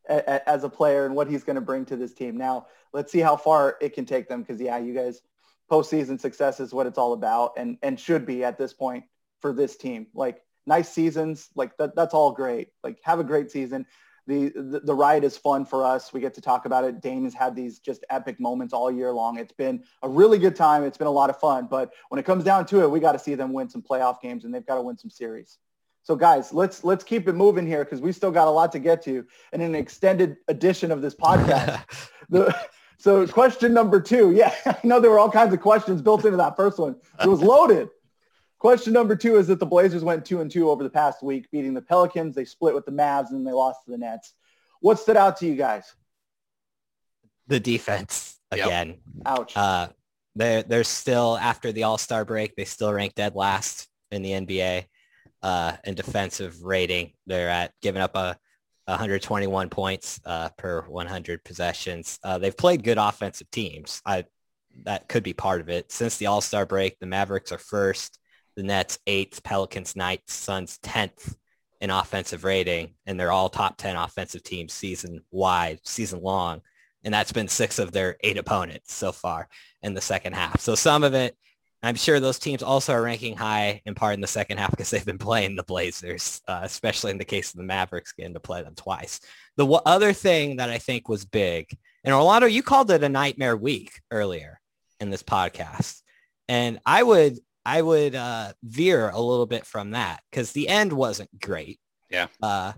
a, a, as a player and what he's going to bring to this team. Now, let's see how far it can take them because yeah, you guys postseason success is what it's all about and and should be at this point for this team. Like nice seasons. Like that, that's all great. Like have a great season. The, the, the ride is fun for us. We get to talk about it. Dame has had these just epic moments all year long. It's been a really good time. It's been a lot of fun. But when it comes down to it, we got to see them win some playoff games and they've got to win some series. So guys, let's let's keep it moving here because we still got a lot to get to in an extended edition of this podcast. the, so question number two, yeah, I know there were all kinds of questions built into that first one. It was loaded. Question number two is that the Blazers went two and two over the past week, beating the Pelicans. They split with the Mavs and they lost to the Nets. What stood out to you guys? The defense again. Yep. Ouch. Uh, they're, they're still, after the All-Star break, they still rank dead last in the NBA uh, in defensive rating. They're at giving up a 121 points uh, per 100 possessions. Uh, they've played good offensive teams. I, that could be part of it. Since the All-Star break, the Mavericks are first the Nets eighth, Pelicans ninth, Suns 10th in offensive rating. And they're all top 10 offensive teams season wide, season long. And that's been six of their eight opponents so far in the second half. So some of it, I'm sure those teams also are ranking high in part in the second half because they've been playing the Blazers, uh, especially in the case of the Mavericks getting to play them twice. The w- other thing that I think was big, and Orlando, you called it a nightmare week earlier in this podcast. And I would I would uh, veer a little bit from that because the end wasn't great. Yeah. Uh,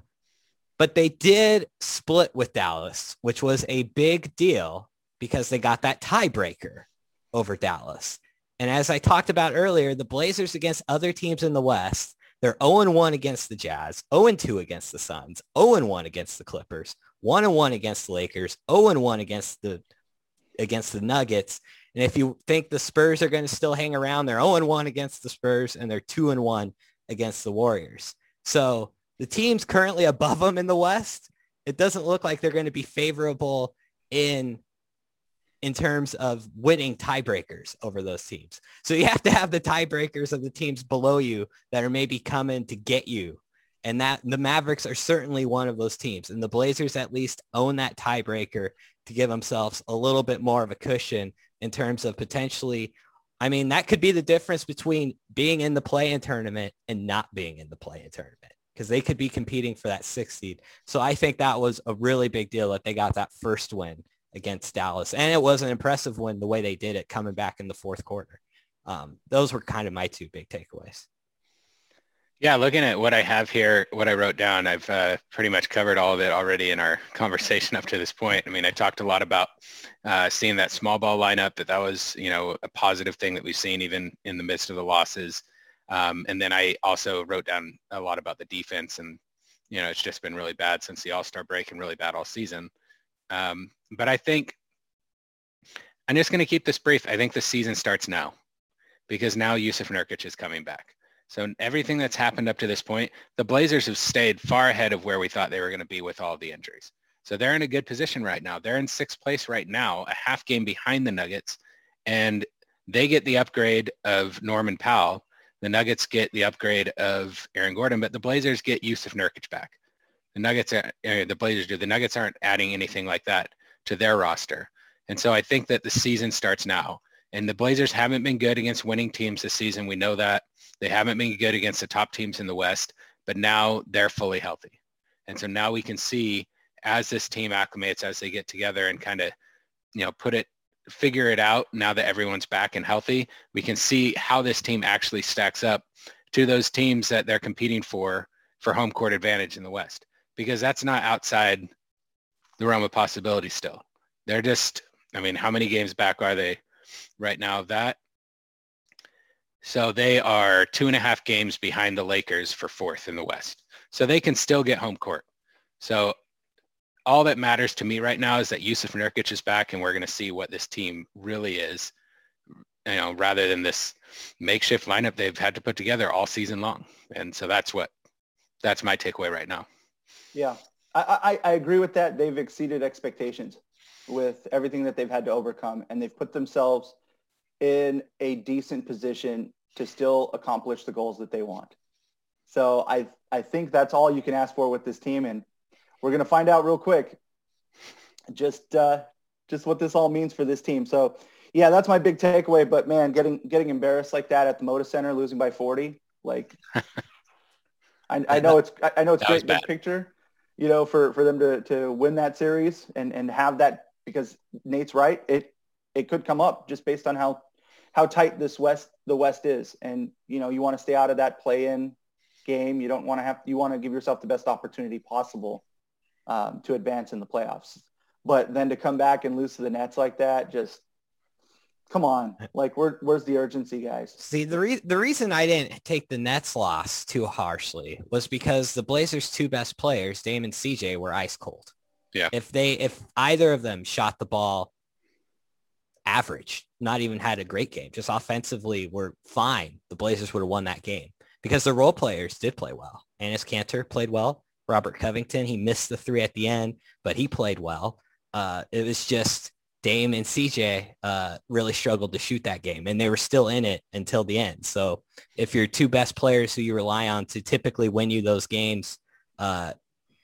but they did split with Dallas, which was a big deal because they got that tiebreaker over Dallas. And as I talked about earlier, the Blazers against other teams in the West, they're 0-1 against the Jazz, 0-2 against the Suns, 0-1 against the Clippers, 1-1 against the Lakers, 0-1 against the against the Nuggets, and if you think the Spurs are going to still hang around, they're 0-1 against the Spurs and they're 2-1 against the Warriors. So the teams currently above them in the West, it doesn't look like they're going to be favorable in in terms of winning tiebreakers over those teams. So you have to have the tiebreakers of the teams below you that are maybe coming to get you. And that the Mavericks are certainly one of those teams. And the Blazers at least own that tiebreaker to give themselves a little bit more of a cushion in terms of potentially I mean, that could be the difference between being in the play-in tournament and not being in the play-in tournament because they could be competing for that sixth seed. So I think that was a really big deal that they got that first win against Dallas. And it was an impressive win the way they did it coming back in the fourth quarter. Um, those were kind of my two big takeaways. Yeah, looking at what I have here, what I wrote down, I've uh, pretty much covered all of it already in our conversation up to this point. I mean, I talked a lot about uh, seeing that small ball lineup, that that was, you know, a positive thing that we've seen even in the midst of the losses. Um, and then I also wrote down a lot about the defense and, you know, it's just been really bad since the All-Star break and really bad all season. Um, but I think I'm just going to keep this brief. I think the season starts now because now Jusuf Nurkic is coming back. So everything that's happened up to this point, the Blazers have stayed far ahead of where we thought they were going to be with all the injuries. So they're in a good position right now. They're in sixth place right now, a half game behind the Nuggets, and they get the upgrade of Norman Powell. The Nuggets get the upgrade of Aaron Gordon, but the Blazers get Jusuf Nurkic back. The Nuggets, are, uh, the Blazers do. The Nuggets aren't adding anything like that to their roster. And so I think that the season starts now. And the Blazers haven't been good against winning teams this season. We know that. They haven't been good against the top teams in the West, but now they're fully healthy. And so now we can see as this team acclimates, as they get together and kind of, you know, put it, figure it out now that everyone's back and healthy, we can see how this team actually stacks up to those teams that they're competing for, for home court advantage in the West, because that's not outside the realm of possibility still. They're just, I mean, how many games back are they right now of that? So they are two and a half games behind the Lakers for fourth in the West. So they can still get home court. So all that matters to me right now is that Jusuf Nurkic is back and we're going to see what this team really is, you know, rather than this makeshift lineup they've had to put together all season long. And so that's what, that's my takeaway right now. Yeah. I, I, I agree with that. They've exceeded expectations with everything that they've had to overcome, and they've put themselves in a decent position to still accomplish the goals that they want. So I I think that's all you can ask for with this team, and we're gonna find out real quick just uh, just what this all means for this team. So yeah, that's my big takeaway. But man, getting getting embarrassed like that at the Moda Center, losing by forty, like I, I know it's I know it's great big picture, you know, for, for them to, to win that series and, and have that because Nate's right. It it could come up just based on how how tight this West the West is. And you know, you want to stay out of that play in game. You don't want to have you want to give yourself the best opportunity possible um, to advance in the playoffs. But then to come back and lose to the Nets like that, just come on. Like, where, where's the urgency, guys? See, the re- the reason I didn't take the Nets loss too harshly was because the Blazers' two best players, Dame and CJ, were ice cold. Yeah. If they, if either of them shot the ball average, not even had a great game, just offensively were fine, the Blazers would have won that game because the role players did play well. Enes Kanter played well. Robert Covington, he missed the three at the end, but he played well. Uh, it was just Dame and CJ uh, really struggled to shoot that game, and they were still in it until the end. So if your two best players who you rely on to typically win you those games uh,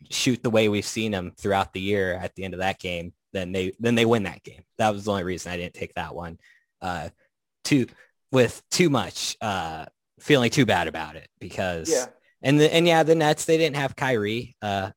shoot the way we've seen them throughout the year at the end of that game, then they then they win that game. That was the only reason I didn't take that one. Uh, too with too much uh, feeling too bad about it because yeah. and the, and yeah the Nets they didn't have Kyrie. Uh,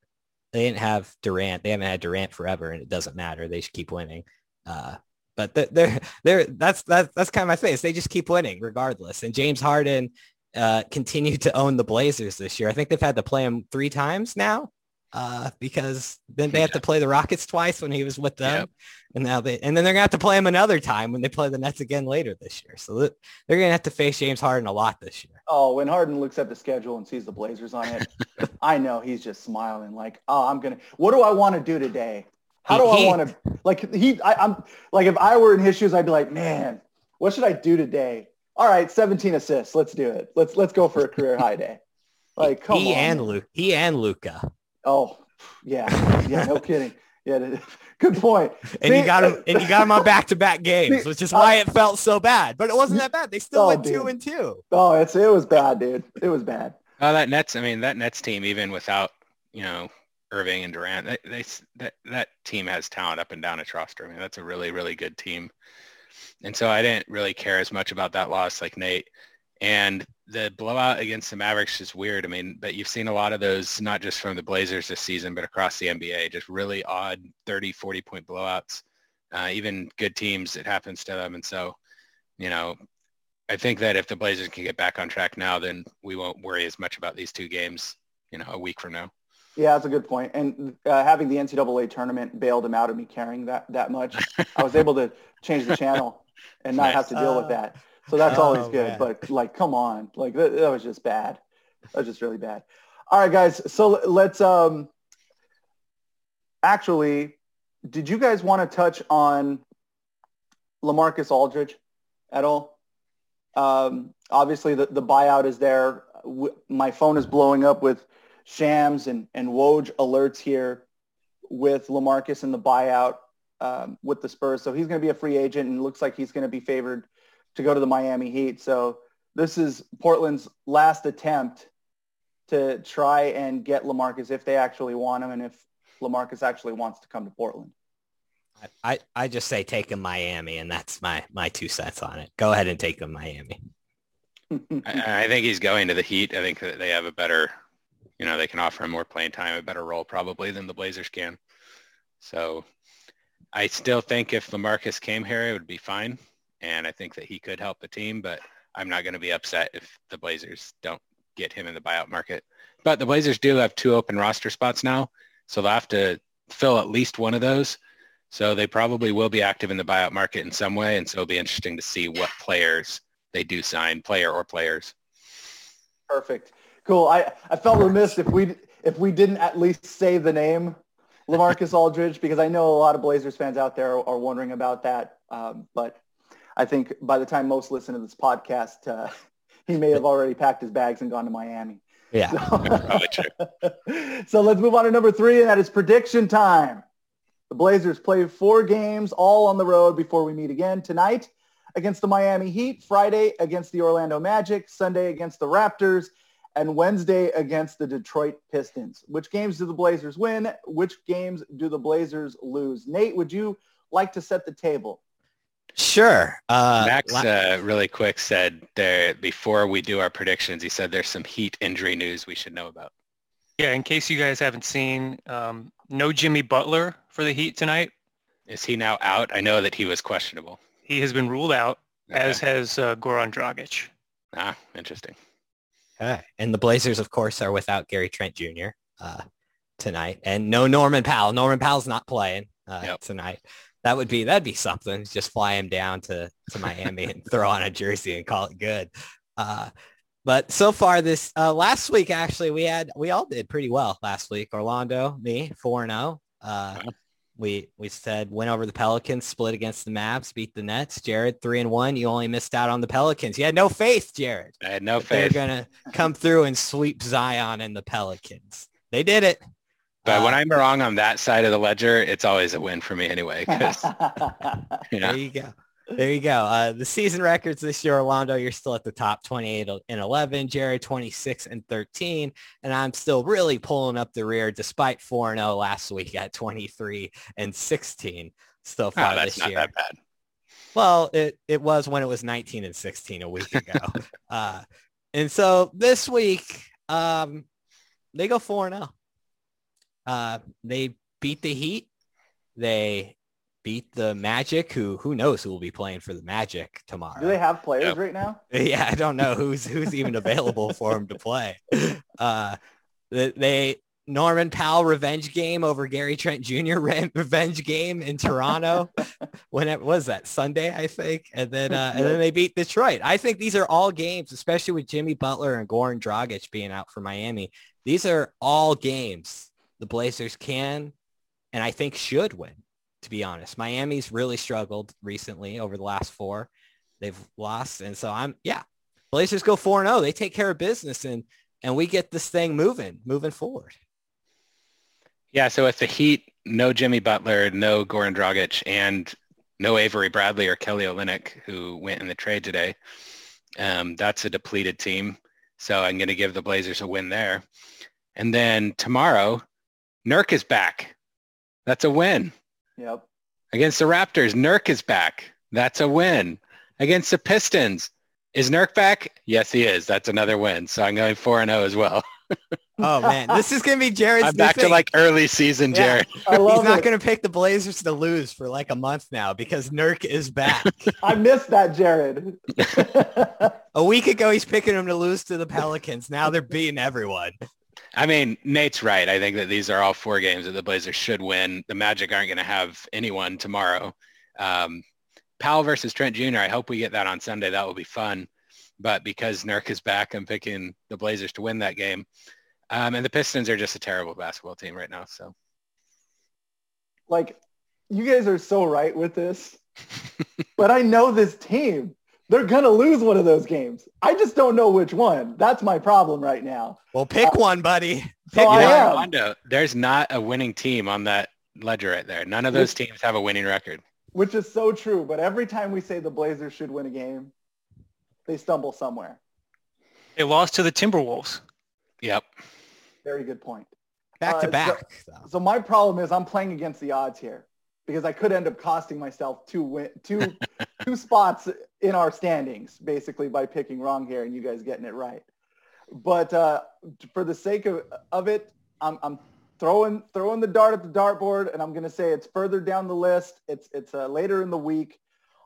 they didn't have Durant. They haven't had Durant forever, and it doesn't matter. They should keep winning. Uh, but they're, they're, that's, that's, that's kind of my face. They just keep winning regardless. And James Harden uh, continued to own the Blazers this year. I think they've had to play him three times now uh, because then they have to play the Rockets twice when he was with them. Yep. And now they, and then they're gonna have to play him another time when they play the Nets again later this year. So they're gonna have to face James Harden a lot this year. Oh, when Harden looks at the schedule and sees the Blazers on it, I know he's just smiling like, oh, I'm gonna. What do I want to do today? How do he, I want to like he? I, am like if I were in his shoes, I'd be like, man, what should I do today? All right, 17 assists. Let's do it. Let's let's go for a career high day. Like come he on. and Luke, he and Luka. Oh yeah, yeah, no kidding. Yeah, good point. and See, you got him, and you got him on back-to-back games, which is uh, why it felt so bad. But it wasn't that bad. They still Oh, went two and two. Oh, it's it was bad, dude. It was bad. Oh, that Nets. I mean, that Nets team, even without you know Irving and Durant, they, they that that team has talent up and down its roster. I mean, that's a really really good team. And so I didn't really care as much about that loss like Nate. And the blowout against the Mavericks is weird. I mean, but you've seen a lot of those, not just from the Blazers this season, but across the NBA, just really odd 30, 40 point blowouts. Uh, even good teams, it happens to them. And so, you know, I think that if the Blazers can get back on track now, then we won't worry as much about these two games, you know, a week from now. Yeah, that's a good point. And uh, having the NCAA tournament bailed him out of me caring that that much. I was able to change the channel and not Nice. have to deal with Oh. that. So that's always Oh, good. man. But like, come on, like that, that was just bad. That was just really bad. All right, guys. So let's um. Actually, did you guys want to touch on Lamarcus Aldridge at all? Um, obviously, the, the buyout is there. My phone is blowing up with Shams and, and Woj alerts here with Lamarcus and the buyout um, with the Spurs. So he's going to be a free agent and it looks like he's going to be favored to go to the Miami Heat. So this is Portland's last attempt to try and get Lamarcus if they actually want him and if Lamarcus actually wants to come to Portland. I, I just say take him Miami, and that's my my two cents on it. Go ahead and take him Miami. I, I think he's going to the Heat. I think that they have a better, you know, they can offer him more playing time, a better role probably than the Blazers can. So I still think if Lamarcus came here, it would be fine. And I think that he could help the team, but I'm not going to be upset if the Blazers don't get him in the buyout market. But the Blazers do have two open roster spots now, so they'll have to fill at least one of those. So they probably will be active in the buyout market in some way, and so it'll be interesting to see what players they do sign, player or players. Perfect. Cool. I, I felt remiss if we if we didn't at least say the name Lamarcus Aldridge because I know a lot of Blazers fans out there are, wondering about that. Um, but I think by the time most listen to this podcast, uh, he may have already packed his bags and gone to Miami. Yeah. True. so let's move on to number three, and that is prediction time. The Blazers play four games all on the road before we meet again tonight against the Miami Heat, Friday against the Orlando Magic, Sunday against the Raptors, and Wednesday against the Detroit Pistons. Which games do the Blazers win? Which games do the Blazers lose? Nate, would you like to set the table? Sure. Uh, Max, uh, really quick, said there before we do our predictions, he said there's some Heat injury news we should know about. Yeah, in case you guys haven't seen, um, no Jimmy Butler for the Heat tonight. Is he now out? I know that he was questionable. He has been ruled out, Okay. as has uh, Goran Dragic. ah, interesting. Okay. And the Blazers, of course, are without Gary Trent Jr. Uh, tonight, and no Norman Powell. Norman Powell's not playing uh, Yep. tonight. That would be that'd be something. Just fly him down to to Miami and throw on a jersey and call it good. Uh, but so far this uh, last week, actually, we had we all did pretty well last week. Orlando, me, four and zero. Uh, we we said win over the Pelicans, split against the Mavs, beat the Nets. Jared three and one. You only missed out on the Pelicans. You had no faith, Jared. I had no that They're gonna come through and sweep Zion and the Pelicans. They did it. But when Uh, I'm wrong on that side of the ledger, it's always a win for me anyway. 'cause, you know, There you go. There you go. Uh, the season records this year, Orlando, you're still at the top 28 and 11. Jared, 26 and 13. And I'm still really pulling up the rear despite 4 and 0 last week at 23 and 16 so oh, far that's this not year. that bad. Well, it, it was when it was 19 and 16 a week ago. uh, and so this week, um, they go 4 and 0. Uh, they beat the Heat. They beat the Magic, who who knows who will be playing for the Magic tomorrow. Do they have players Yep. right now? Yeah, I don't know who's who's even available for them to play. Uh, they, they Norman Powell revenge game over Gary Trent Jr. revenge game in Toronto. when it was that Sunday, I think, and then uh, and then they beat Detroit. I think these are all games, especially with Jimmy Butler and Goran Dragic being out for Miami. These are all games the Blazers can and I think should win. To be honest, Miami's really struggled recently over the last four. They've lost, and so I'm yeah. Blazers go four and zero. They take care of business, and and we get this thing moving, moving forward. Yeah, so if the Heat no Jimmy Butler, no Goran Dragic, and no Avery Bradley or Kelly Olynyk, who went in the trade today. Um, that's a depleted team. So I'm going to give the Blazers a win there. And then tomorrow, Nurk is back. That's a win. Yep. Against the Raptors, Nurk is back. That's a win. Against the Pistons, is Nurk back? Yes, he is. That's another win. So I'm going 4 and 0 as well. Oh man, this is gonna be Jared's. I'm back new to like early season, Yeah. Jared. I love He's not gonna pick the Blazers to lose for like a month now because Nurk is back. I missed that, Jared. a week ago, he's picking them to lose to the Pelicans. Now they're beating everyone. I mean, Nate's right. I think that these are all four games that the Blazers should win. The Magic aren't going to have anyone tomorrow. Um, Powell versus Trent Jr. I hope we get that on Sunday. That will be fun. But because Nurk is back, I'm picking the Blazers to win that game. Um, and the Pistons are just a terrible basketball team right now. So like, you guys are so right with this, but I know this team. They're going to lose one of those games. I just don't know which one. That's my problem right now. Well, pick one, buddy. So Pick I one. am. Armando, there's not a winning team on that ledger right there. None of those teams have a winning record. Which is so true. But every time we say the Blazers should win a game, they stumble somewhere. They lost to the Timberwolves. Yep. Very good point. Back Uh, to back. though. So my problem is I'm playing against the odds here because I could end up costing myself two win, two two spots in our standings basically by picking wrong here and you guys getting it right. But uh, for the sake of, of it, I'm, I'm throwing throwing the dart at the dartboard and I'm going to say it's further down the list. It's it's uh, later in the week.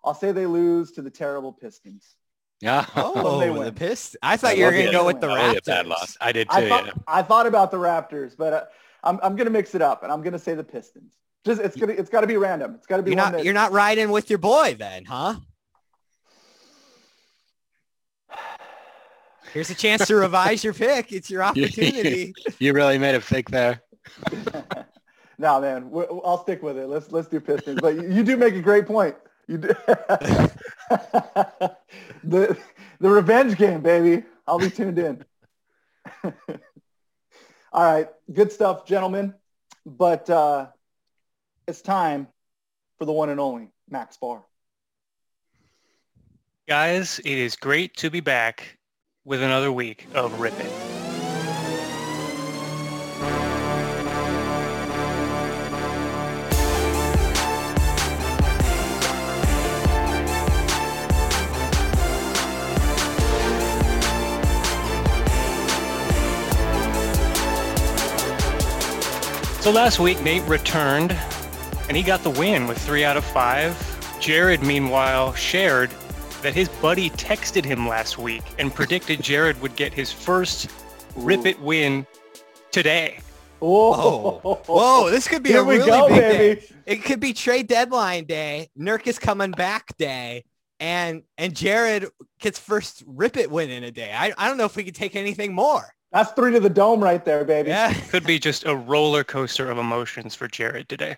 I'll say they lose to the terrible Pistons. Yeah. Oh, they the win. Pist. I thought you were gonna go with the That would be a bad Raptors. loss. I did too. I thought yeah. I thought about the Raptors, but uh, I'm I'm going to mix it up and I'm going to say the Pistons. Just it's gonna it's got to be random. It's got to be You're one not. that, You're not riding with your boy then, huh? Here's a chance to revise your pick. It's your opportunity. You really made a pick there. no, man, I'll stick with it. Let's let's do Pistons. But you, you do make a great point. You do. the the revenge game, baby. I'll be tuned in. All right, good stuff, gentlemen. But uh, it's time for the one and only Max Barr. Guys, it is great to be back with another week of Rip It. So last week, Nate returned and he got the win with three out of five. Jared, meanwhile, shared that his buddy texted him last week and predicted Jared would get his first Rip It win today. Whoa, Oh, whoa! This could be Here a we really go, big baby. day. It could be trade deadline day. Nurk is coming back day, and and Jared gets first rip it win in a day. I I don't know if we could take anything more. That's three to the dome right there, baby. Yeah. Could be just a roller coaster of emotions for Jared today.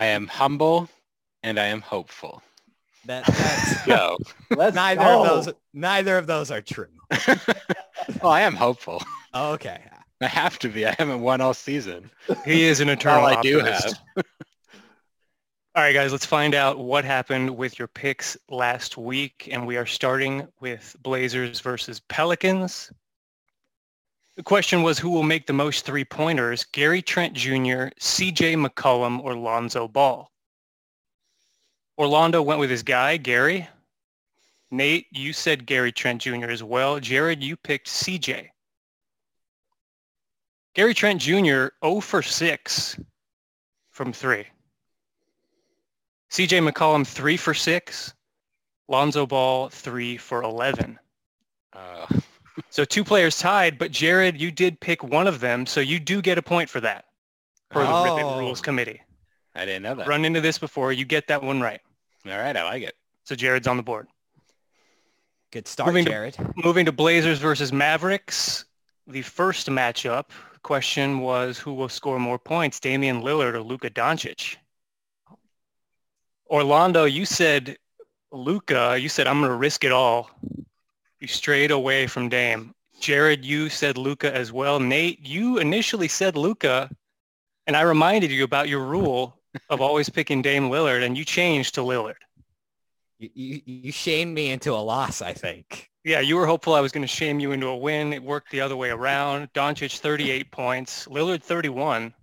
I am humble and I am hopeful. That that's Go. Let's neither go. of those neither of those are true. well, oh, I am hopeful. Okay. I have to be. I haven't won all season. He is an eternal All I do optimist. All right, guys, let's find out what happened with your picks last week. And we are starting with Blazers versus Pelicans. The question was who will make the most three-pointers, Gary Trent Jr., CJ McCollum, or Lonzo Ball? Orlando went with his guy, Gary. Nate, you said Gary Trent Jr. as well. Jared, you picked CJ. Gary Trent Jr. 0 for 6 from 3. CJ McCollum 3 for 6. Lonzo Ball 3 for 11. Uh, So two players tied, but Jared, you did pick one of them, so you do get a point for that for the Oh. Rules Committee. I didn't know that. Run into this before, you get that one right. All right, I like it. So Jared's on the board. Good start, Moving to- Jared. Moving to Blazers versus Mavericks. The first matchup question was who will score more points, Damian Lillard or Luka Doncic? Orlando, you said Luka. You said I'm going to risk it all. You strayed away from Dame. Jared, you said Luka as well. Nate, you initially said Luka, And I reminded you about your rule of always picking Dame Lillard, and you changed to Lillard. You, you, you shamed me into a loss, I think. Yeah, you were hopeful I was going to shame you into a win. It worked the other way around. Doncic 38 points, Lillard 31.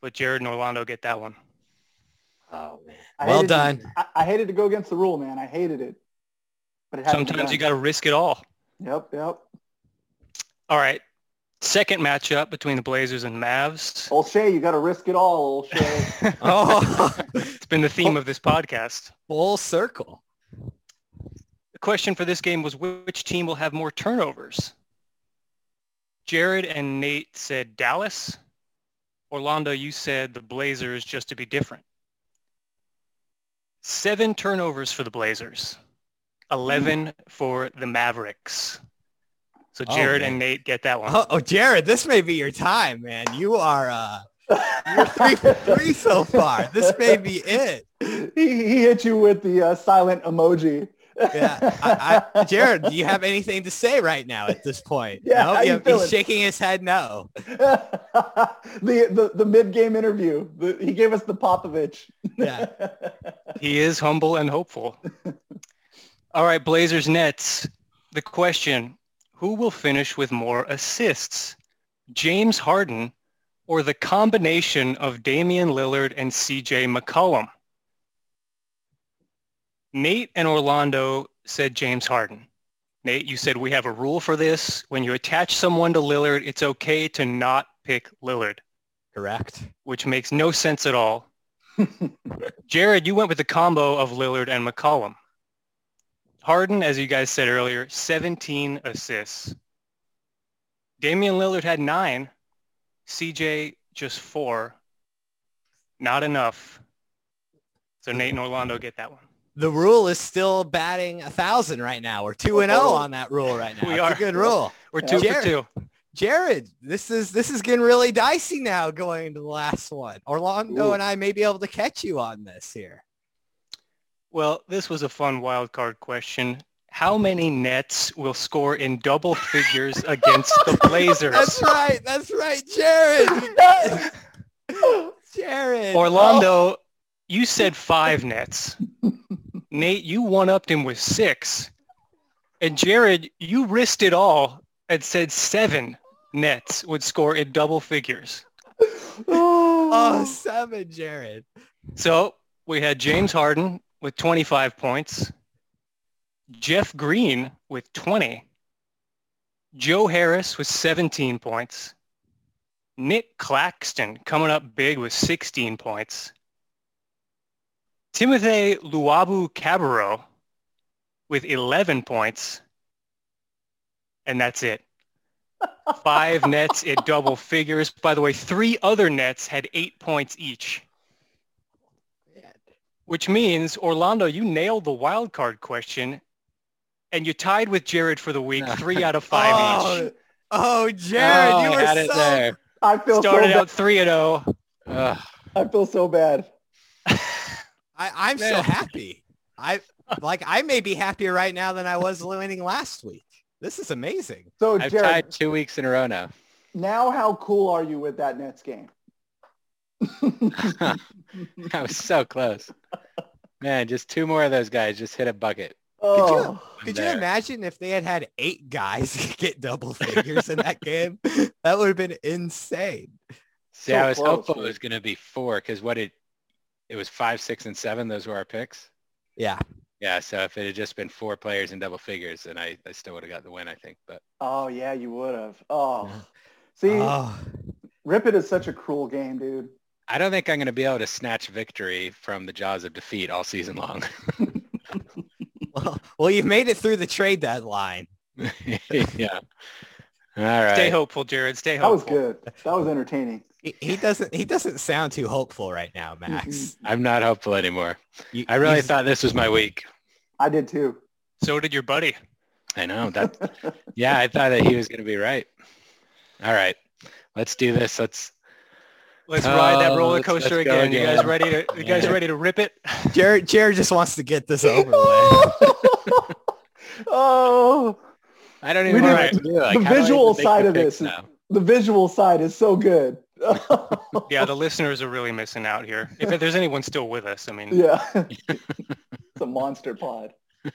But Jared and Orlando get that one. Oh man. I well hated- done. I, I hated to go against the rule, man. I hated it. But it had to be Sometimes you got to risk it all. Yep, yep. All right. Second matchup between the Blazers and Mavs. Olshey, you got to risk it all, Olshey. Oh, It's been the theme of this podcast. full circle. The question for this game was which team will have more turnovers? Jared and Nate said Dallas. Orlando, you said the Blazers just to be different. Seven turnovers for the Blazers. 11 for the Mavericks. So Oh, Jared man. and Nate get that one. Oh, oh, Jared, this may be your time, man. You are uh, you're three for three so far. This may be it. he, he hit you with the uh, silent emoji. Yeah, I, I, Jared, do you have anything to say right now at this point? Yeah, no, how you he's feeling? shaking his head. No. the, the the mid game interview. The, he gave us the Popovich. Yeah. He is humble and hopeful. All right, Blazers Nets. The question, who will finish with more assists? James Harden or the combination of Damian Lillard and CJ McCollum? Nate and Orlando said James Harden. Nate, you said we have a rule for this. When you attach someone to Lillard, it's okay to not pick Lillard, Correct. which makes no sense at all. Jared, you went with the combo of Lillard and McCollum. Harden, as you guys said earlier, 17 assists. Damian Lillard had nine. CJ just four. Not enough. So Nate and Orlando get that one. The rule is still batting a thousand right now. We're two and zero Oh. on that rule right now. We It's are. a good rule. We're two Jared. for two. Jared, this is this is getting really dicey now going into the last one. Orlando Ooh. and I may be able to catch you on this here. Well, this was a fun wild card question. How many Nets will score in double figures against the Blazers? That's right. That's right, Jared. Jared. Orlando, oh. you said five nets. Nate, you one-upped him with six. And Jared, you risked it all and said seven nets would score in double figures. Oh, oh, seven, Jared. So we had James Harden with 25 points, Jeff Green with 20, Joe Harris with 17 points, Nick Claxton coming up big with 16 points, Timothy Luwawu-Cabarrot with 11 points, and that's it. Five nets at double figures. By the way, three other nets had eight points each which means Orlando, you nailed the wild card question, and you tied with Jared for the week, three out of five oh, each. oh, Jared, Oh, you I were it so there. I feel Started so out three and oh. zero. Ugh. bad. I feel so bad. I, I'm so happy. I like I may be happier right now than I was winning last week. This is amazing. So I've Jared, tied two weeks in a row now. now how cool are you with that Nets game? I was so close. Man, just two more of those guys just hit a bucket. oh, Could there. you imagine if they had had eight guys get double figures in that game? That would have been insane. See, So I was close, hopeful dude. it was going to be four because what it, it was five, six, and seven. Those were our picks. Yeah. Yeah, so if it had just been four players in double figures, then I, I still would have got the win, I think. But oh yeah, you would have. Oh, see, Oh, Rip It is such a cruel game, dude. I don't think I'm going to be able to snatch victory from the jaws of defeat all season long. well, well, you made it through the trade deadline. yeah. All right. Stay hopeful, Jared. Stay hopeful. That was good. That was entertaining. He, he doesn't. He doesn't sound too hopeful right now, mm-hmm. Max. I'm not hopeful anymore. You- I really thought this was my week. I did too. So did your buddy. I know that. yeah, I thought that he was going to be right. All right, let's do this. Let's. Let's ride that Oh, roller let's- coaster let's go again. You guys ready to? You guys Yeah. ready to rip it? Jared. Jared just wants to get this over with. oh, I don't even know did- what to do. Like, the how do I visual even side the of this is- now? the visual side is so good. Yeah, the listeners are really missing out here. If there's anyone still with us, I mean. yeah. it's a monster pod.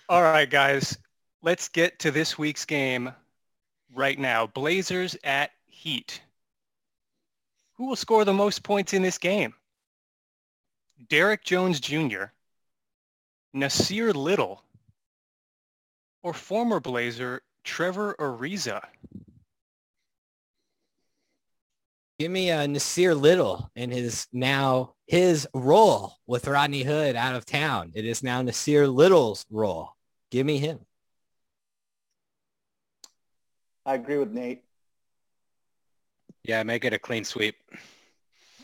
All right, guys, let's get to this week's game right now. Blazers at Heat. Who will score the most points in this game? Derrick Jones Jr., Nassir Little, or former Blazer Trevor Ariza? Give me uh, Nassir Little in his now his role with Rodney Hood out of town. It is now Nassir Little's role. Give me him. I agree with Nate. Yeah, make it a clean sweep.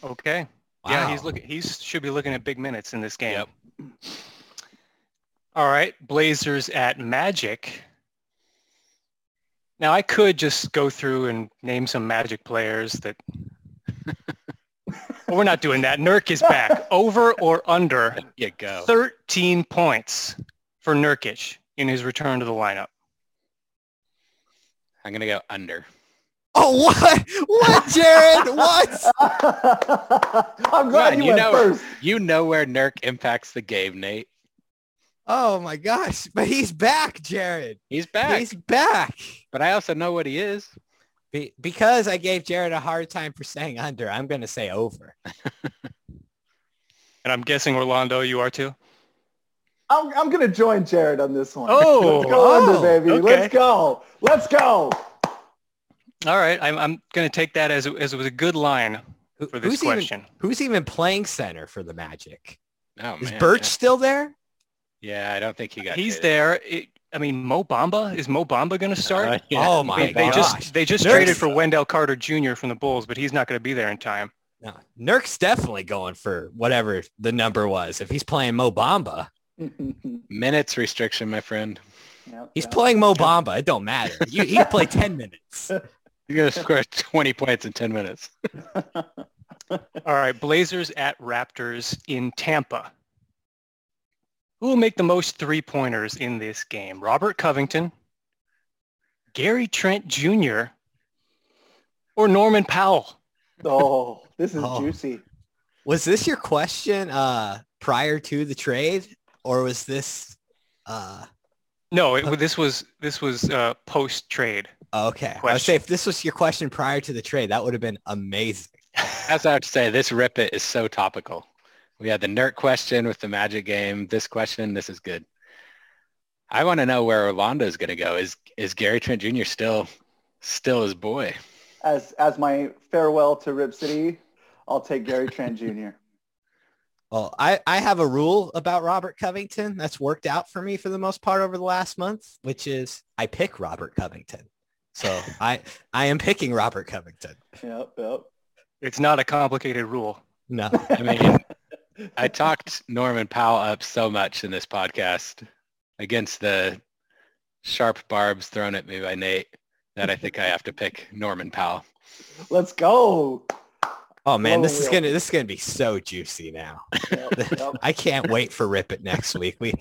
Okay. Yeah, he's looking. He should be looking at big minutes in this game. Yep. All right, Blazers at Magic. Now I could just go through and name some Magic players that. But we're not doing that. Nurk is back. Over or under There you go. 13 points for Nurkic in his return to the lineup. I'm gonna go under. Oh, what? What, Jared? what? I'm glad Come on, you, you went know- first. You know where Nurk impacts the game, Nate. Oh my gosh. But he's back, Jared. He's back. He's back. But I also know what he is. Be- because I gave Jared a hard time for saying under, I'm going to say over. And I'm guessing Orlando, you are too. I'm, I'm going to join Jared on this one. Oh, Let's go under, oh, baby. okay. Let's go. Let's go. All right, I'm, I'm going to take that as, as it was a good line for this who's question. Even, who's even playing center for the Magic? Oh Is man. Birch still there? Yeah. yeah, I don't think he got. He's traded. there. It, I mean, Mo Bamba is Mo Bamba going to start? Uh, yeah. Oh my they, they gosh. just they just Nurk's- traded for Wendell Carter Jr. from the Bulls, but he's not going to be there in time. No. Nurk's definitely going for whatever the number was. If he's playing Mo Bamba, minutes restriction, my friend. Yep, he's yep. playing Mo Bamba. It don't matter. You, he can play 10 minutes. You're gonna score 20 points in 10 minutes. All right, Blazers at Raptors in Tampa. Who will make the most three-pointers in this game? Robert Covington, Gary Trent Jr., or Norman Powell? Oh, this is Oh. juicy. Was this your question uh, prior to the trade or was this uh, No, it, this was this was uh, post-trade. Okay. I would say if this was your question prior to the trade, that would have been amazing. As I have to say, this rip it is so topical. We had the Nurk question with the Magic game. This question, this is good. I want to know where Orlando's going to go. Is is Gary Trent Jr. still still his boy? As as my farewell to Rip City, I'll take Gary Trent Jr. Well, I, I have a rule about Robert Covington that's worked out for me for the most part over the last month, which is I pick Robert Covington. So I I am picking Robert Covington. Yep, yep. It's not a complicated rule. No. I mean, I talked Norman Powell up so much in this podcast against the sharp barbs thrown at me by Nate that I think I have to pick Norman Powell. Let's go. Oh man, Blow this is oh, gonna this is gonna be so juicy now. Yep, yep. I can't wait for Rip It next week. We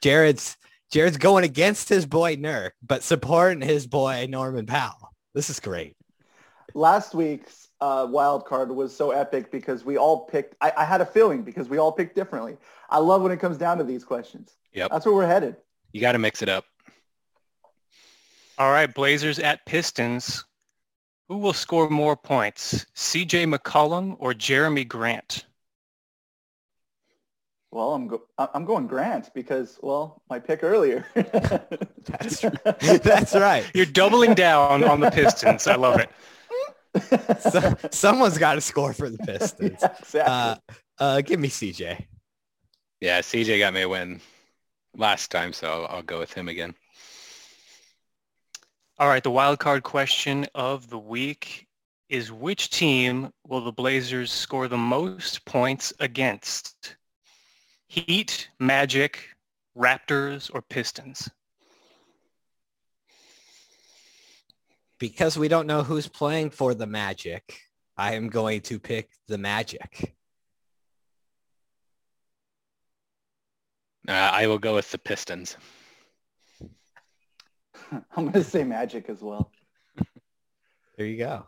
Jared's Jared's going against his boy Nurk, but supporting his boy Norman Powell. This is great. Last week's uh, wild card was so epic because we all picked. I, I had a feeling because we all picked differently. I love when it comes down to these questions. Yep. That's where we're headed. You got to mix it up. All right, Blazers at Pistons. Who will score more points, CJ McCollum or Jerami Grant? Well, I'm go- I- I'm going Grant because well, my pick earlier. That's right. That's right. You're doubling down on the Pistons. I love it. So, someone's got to score for the Pistons. Yeah, exactly. Uh, uh, give me CJ. Yeah, CJ got me a win last time, so I'll, I'll go with him again. All right, the wild card question of the week is which team will the Blazers score the most points against? Heat, Magic, Raptors, or Pistons? Because we don't know who's playing for the Magic, I am going to pick the Magic. Uh, I will go with the Pistons. I'm going to say Magic as well. There you go.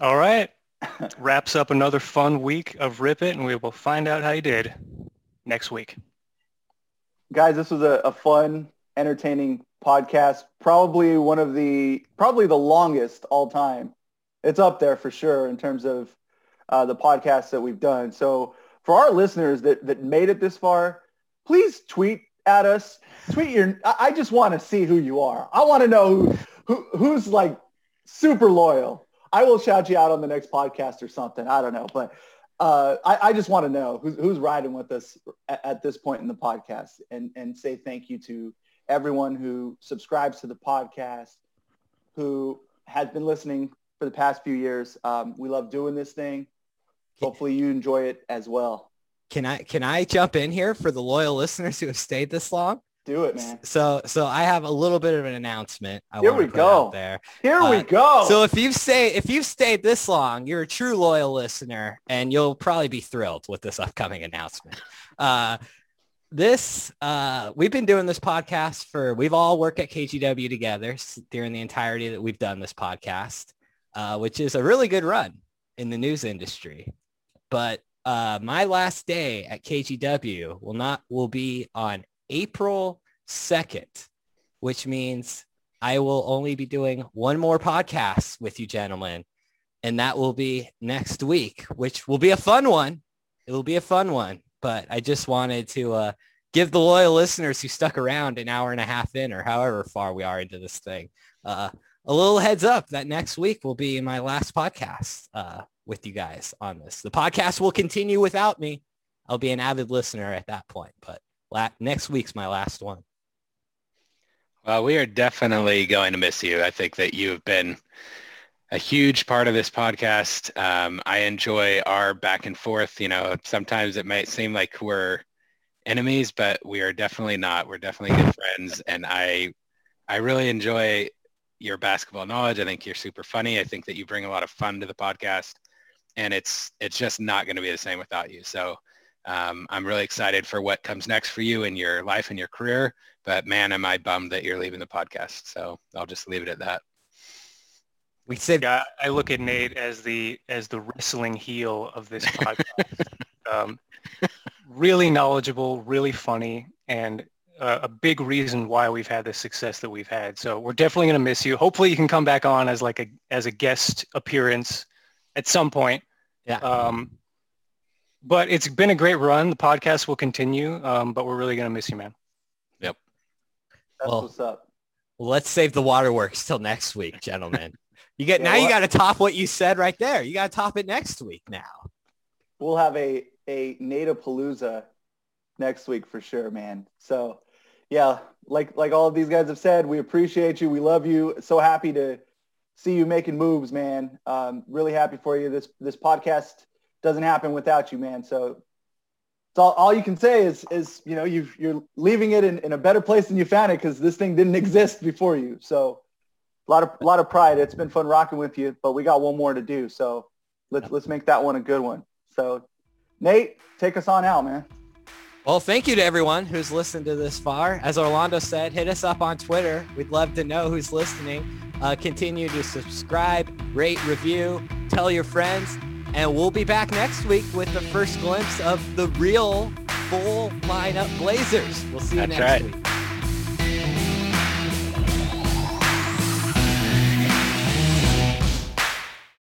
All right. wraps up another fun week of Rip It, and we will find out how you did next week. Guys, this was a, a fun, entertaining podcast. Probably one of the, probably the longest all time. It's up there for sure in terms of uh, the podcasts that we've done. So for our listeners that, that made it this far, please tweet at us. Tweet your, I just want to see who you are. I want to know who, who, who's like super loyal. I will shout you out on the next podcast or something. I don't know, but uh, I, I, just want to know who's, who's riding with us at, at, this point in the podcast and, and say thank you to everyone who subscribes to the podcast, who has been listening for the past few years. Um, we love doing this thing. Hopefully you enjoy it as well. Can I can I jump in here for the loyal listeners who have stayed this long? Do it, man. So so I have a little bit of an announcement. I Here we go. There. Here uh, we go. So if you've stayed if you've stayed this long, you're a true loyal listener, and you'll probably be thrilled with this upcoming announcement. Uh, this uh, we've been doing this podcast for we've all worked at KGW together during the entirety that we've done this podcast, uh, which is a really good run in the news industry. But uh, my last day at KGW will not will be on April 2nd, which means I will only be doing one more podcast with you gentlemen. And that will be next week, which will be a fun one. It will be a fun one. But I just wanted to uh, give the loyal listeners who stuck around an hour and a half in or however far we are into this thing uh, a little heads up that next week will be my last podcast. Uh, with you guys on this. The podcast will continue without me. I'll be an avid listener at that point, but la- next week's my last one. Well, we are definitely going to miss you. I think that you have been a huge part of this podcast. Um, I enjoy our back and forth. You know, sometimes it might seem like we're enemies, but we are definitely not. We're definitely good friends, and I, I really enjoy your basketball knowledge. I think you're super funny. I think that you bring a lot of fun to the podcast and it's it's just not going to be the same without you. So um, I'm really excited for what comes next for you in your life and your career. But man, am I bummed that you're leaving the podcast. So I'll just leave it at that. We said yeah, I look at Nate as the as the wrestling heel of this podcast. um, really knowledgeable, really funny, and uh, a big reason why we've had the success that we've had. So we're definitely going to miss you. Hopefully, you can come back on as like a as a guest appearance at some point. Yeah. Um, but it's been a great run. The podcast will continue, um, but we're really going to miss you, man. Yep. That's well, what's up. Well, let's save the waterworks till next week, gentlemen. You get yeah, now. you got to top what you said right there. You got to top it next week. Now we'll have a a native palooza next week for sure, man. So yeah, like like all of these guys have said, we appreciate you. We love you. So happy to see you making moves, man. Um, really happy for you. This this podcast doesn't happen without you, man. So it's all, all you can say is is you know you you're leaving it in, in a better place than you found it because this thing didn't exist before you. So a lot of a lot of pride. It's been fun rocking with you, but we got one more to do. So let's let's make that one a good one. So Nate, take us on out, man. Well, thank you to everyone who's listened to this far. As Orlando said, hit us up on Twitter. We'd love to know who's listening. Uh, continue to subscribe, rate, review, tell your friends, and we'll be back next week with the first glimpse of the real full lineup Blazers. We'll see you That's next right. week.